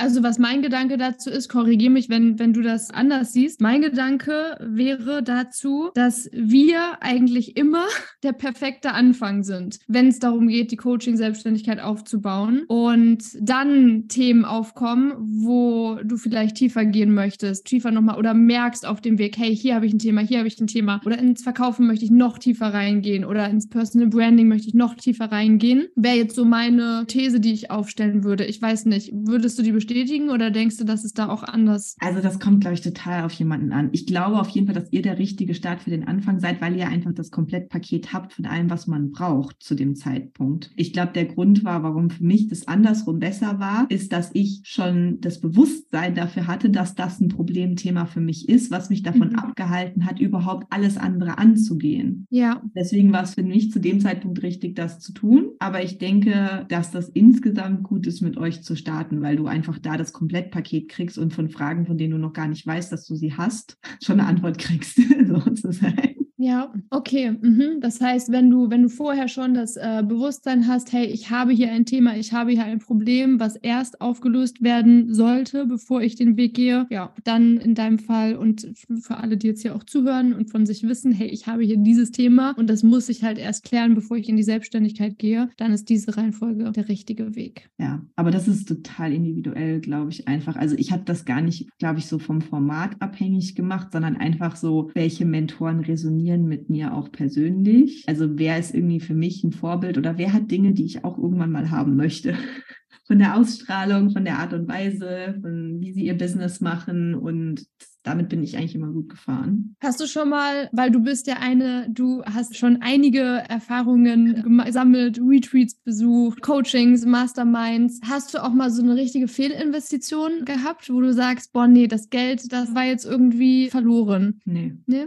Also was mein Gedanke dazu ist, korrigiere mich, wenn, wenn du das anders siehst. Mein Gedanke wäre dazu, dass wir eigentlich immer der perfekte Anfang sind, wenn es darum geht, die Coaching-Selbstständigkeit aufzubauen und dann Themen aufkommen, wo du vielleicht tiefer gehen möchtest, tiefer nochmal oder merkst auf dem Weg, hey, hier habe ich ein Thema, hier habe ich ein Thema oder ins Verkaufen möchte ich noch tiefer reingehen oder ins Personal Branding möchte ich noch tiefer reingehen. Wäre jetzt so meine These, die ich aufstellen würde. Ich weiß nicht, würdest du die bestätigen oder denkst du, dass es da auch anders? Also das kommt, glaube ich, total auf jemanden an. Ich glaube auf jeden Fall, dass ihr der richtige Start für den Anfang seid, weil ihr einfach das Komplettpaket habt von allem, was man braucht zu dem Zeitpunkt. Ich glaube, der Grund war, warum für mich das andersrum besser war, ist, dass ich schon das Bewusstsein dafür hatte, dass das ein Problemthema für mich ist, was mich davon mhm. abgehalten hat, überhaupt alles andere anzugehen. Ja. Deswegen war es für mich zu dem Zeitpunkt richtig, das zu tun. Aber ich denke, dass das insgesamt gut ist, mit euch zu starten, weil du einfach da das Komplettpaket kriegst und von Fragen, von denen du noch gar nicht weißt, dass du sie hast, schon eine Antwort kriegst, sozusagen. Ja, okay. Mhm. Das heißt, wenn du, wenn du vorher schon das äh, Bewusstsein hast, hey, ich habe hier ein Thema, ich habe hier ein Problem, was erst aufgelöst werden sollte, bevor ich den Weg gehe, ja, dann in deinem Fall und für alle, die jetzt hier auch zuhören und von sich wissen, hey, ich habe hier dieses Thema und das muss ich halt erst klären, bevor ich in die Selbstständigkeit gehe, dann ist diese Reihenfolge der richtige Weg. Ja, aber das ist total individuell, glaube ich, einfach. Also ich habe das gar nicht, glaube ich, so vom Format abhängig gemacht, sondern einfach so, welche Mentoren resonieren resonieren mit mir auch persönlich. Also wer ist irgendwie für mich ein Vorbild oder wer hat Dinge, die ich auch irgendwann mal haben möchte? Von der Ausstrahlung, von der Art und Weise, von wie sie ihr Business machen und damit bin ich eigentlich immer gut gefahren. Hast du schon mal, weil du bist ja eine, du hast schon einige Erfahrungen gesammelt, Retreats besucht, Coachings, Masterminds. Hast du auch mal so eine richtige Fehlinvestition gehabt, wo du sagst, boah, nee, das Geld, das war jetzt irgendwie verloren? Nee. Nee?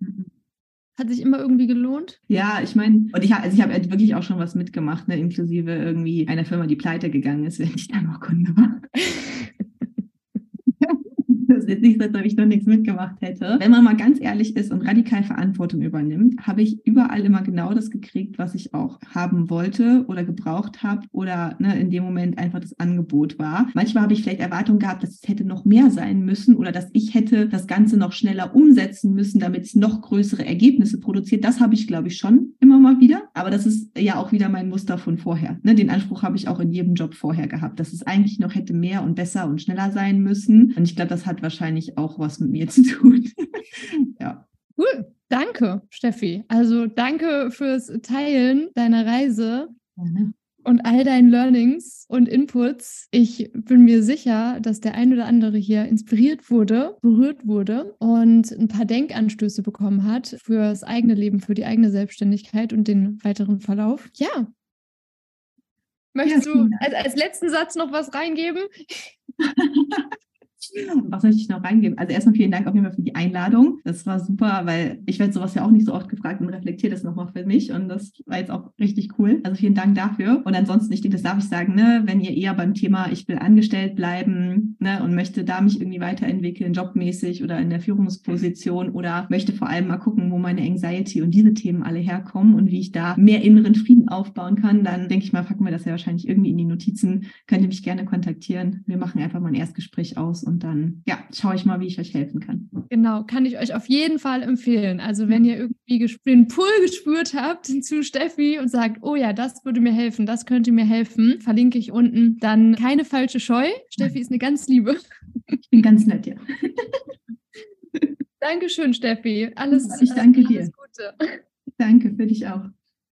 Mhm. Hat sich immer irgendwie gelohnt? Ja, ich meine, und ich habe also ich habe wirklich auch schon was mitgemacht, ne, inklusive irgendwie einer Firma, die pleite gegangen ist, wenn ich dann noch Kunde war. Jetzt nicht so, als ob ich noch nichts mitgemacht hätte. Wenn man mal ganz ehrlich ist und radikal Verantwortung übernimmt, habe ich überall immer genau das gekriegt, was ich auch haben wollte oder gebraucht habe oder ne, in dem Moment einfach das Angebot war. Manchmal habe ich vielleicht Erwartungen gehabt, dass es hätte noch mehr sein müssen oder dass ich hätte das Ganze noch schneller umsetzen müssen, damit es noch größere Ergebnisse produziert. Das habe ich, glaube ich, schon immer mal wieder. Aber das ist ja auch wieder mein Muster von vorher. Ne, den Anspruch habe ich auch in jedem Job vorher gehabt, dass es eigentlich noch hätte mehr und besser und schneller sein müssen. Und ich glaube, das hat wahrscheinlich auch was mit mir zu tun. ja. Cool. Danke, Steffi. Also danke fürs Teilen deiner Reise. Gerne und all deinen Learnings und Inputs. Ich bin mir sicher, dass der ein oder andere hier inspiriert wurde, berührt wurde und ein paar Denkanstöße bekommen hat für das eigene Leben, für die eigene Selbstständigkeit und den weiteren Verlauf. Ja. Möchtest ja, du als, als letzten Satz noch was reingeben? Was möchte ich noch reingeben? Also erstmal vielen Dank auf jeden Fall für die Einladung. Das war super, weil ich werde sowas ja auch nicht so oft gefragt und reflektiere das nochmal für mich. Und das war jetzt auch richtig cool. Also vielen Dank dafür. Und ansonsten, ich denke, das darf ich sagen, ne, wenn ihr eher beim Thema, ich will angestellt bleiben ne, und möchte da mich irgendwie weiterentwickeln, jobmäßig oder in der Führungsposition oder möchte vor allem mal gucken, wo meine Anxiety und diese Themen alle herkommen und wie ich da mehr inneren Frieden aufbauen kann, dann denke ich mal, packen wir das ja wahrscheinlich irgendwie in die Notizen. Könnt ihr mich gerne kontaktieren. Wir machen einfach mal ein Erstgespräch aus und dann ja, schaue ich mal, wie ich euch helfen kann. Genau, kann ich euch auf jeden Fall empfehlen. Also wenn ihr irgendwie den Pull gespürt habt zu Steffi und sagt, oh ja, das würde mir helfen, das könnte mir helfen, verlinke ich unten. Dann keine falsche Scheu. Steffi ist eine ganz liebe. Ich bin ganz nett, ja. Dankeschön, Steffi. Alles, ich danke alles dir. Gute. Danke für dich auch.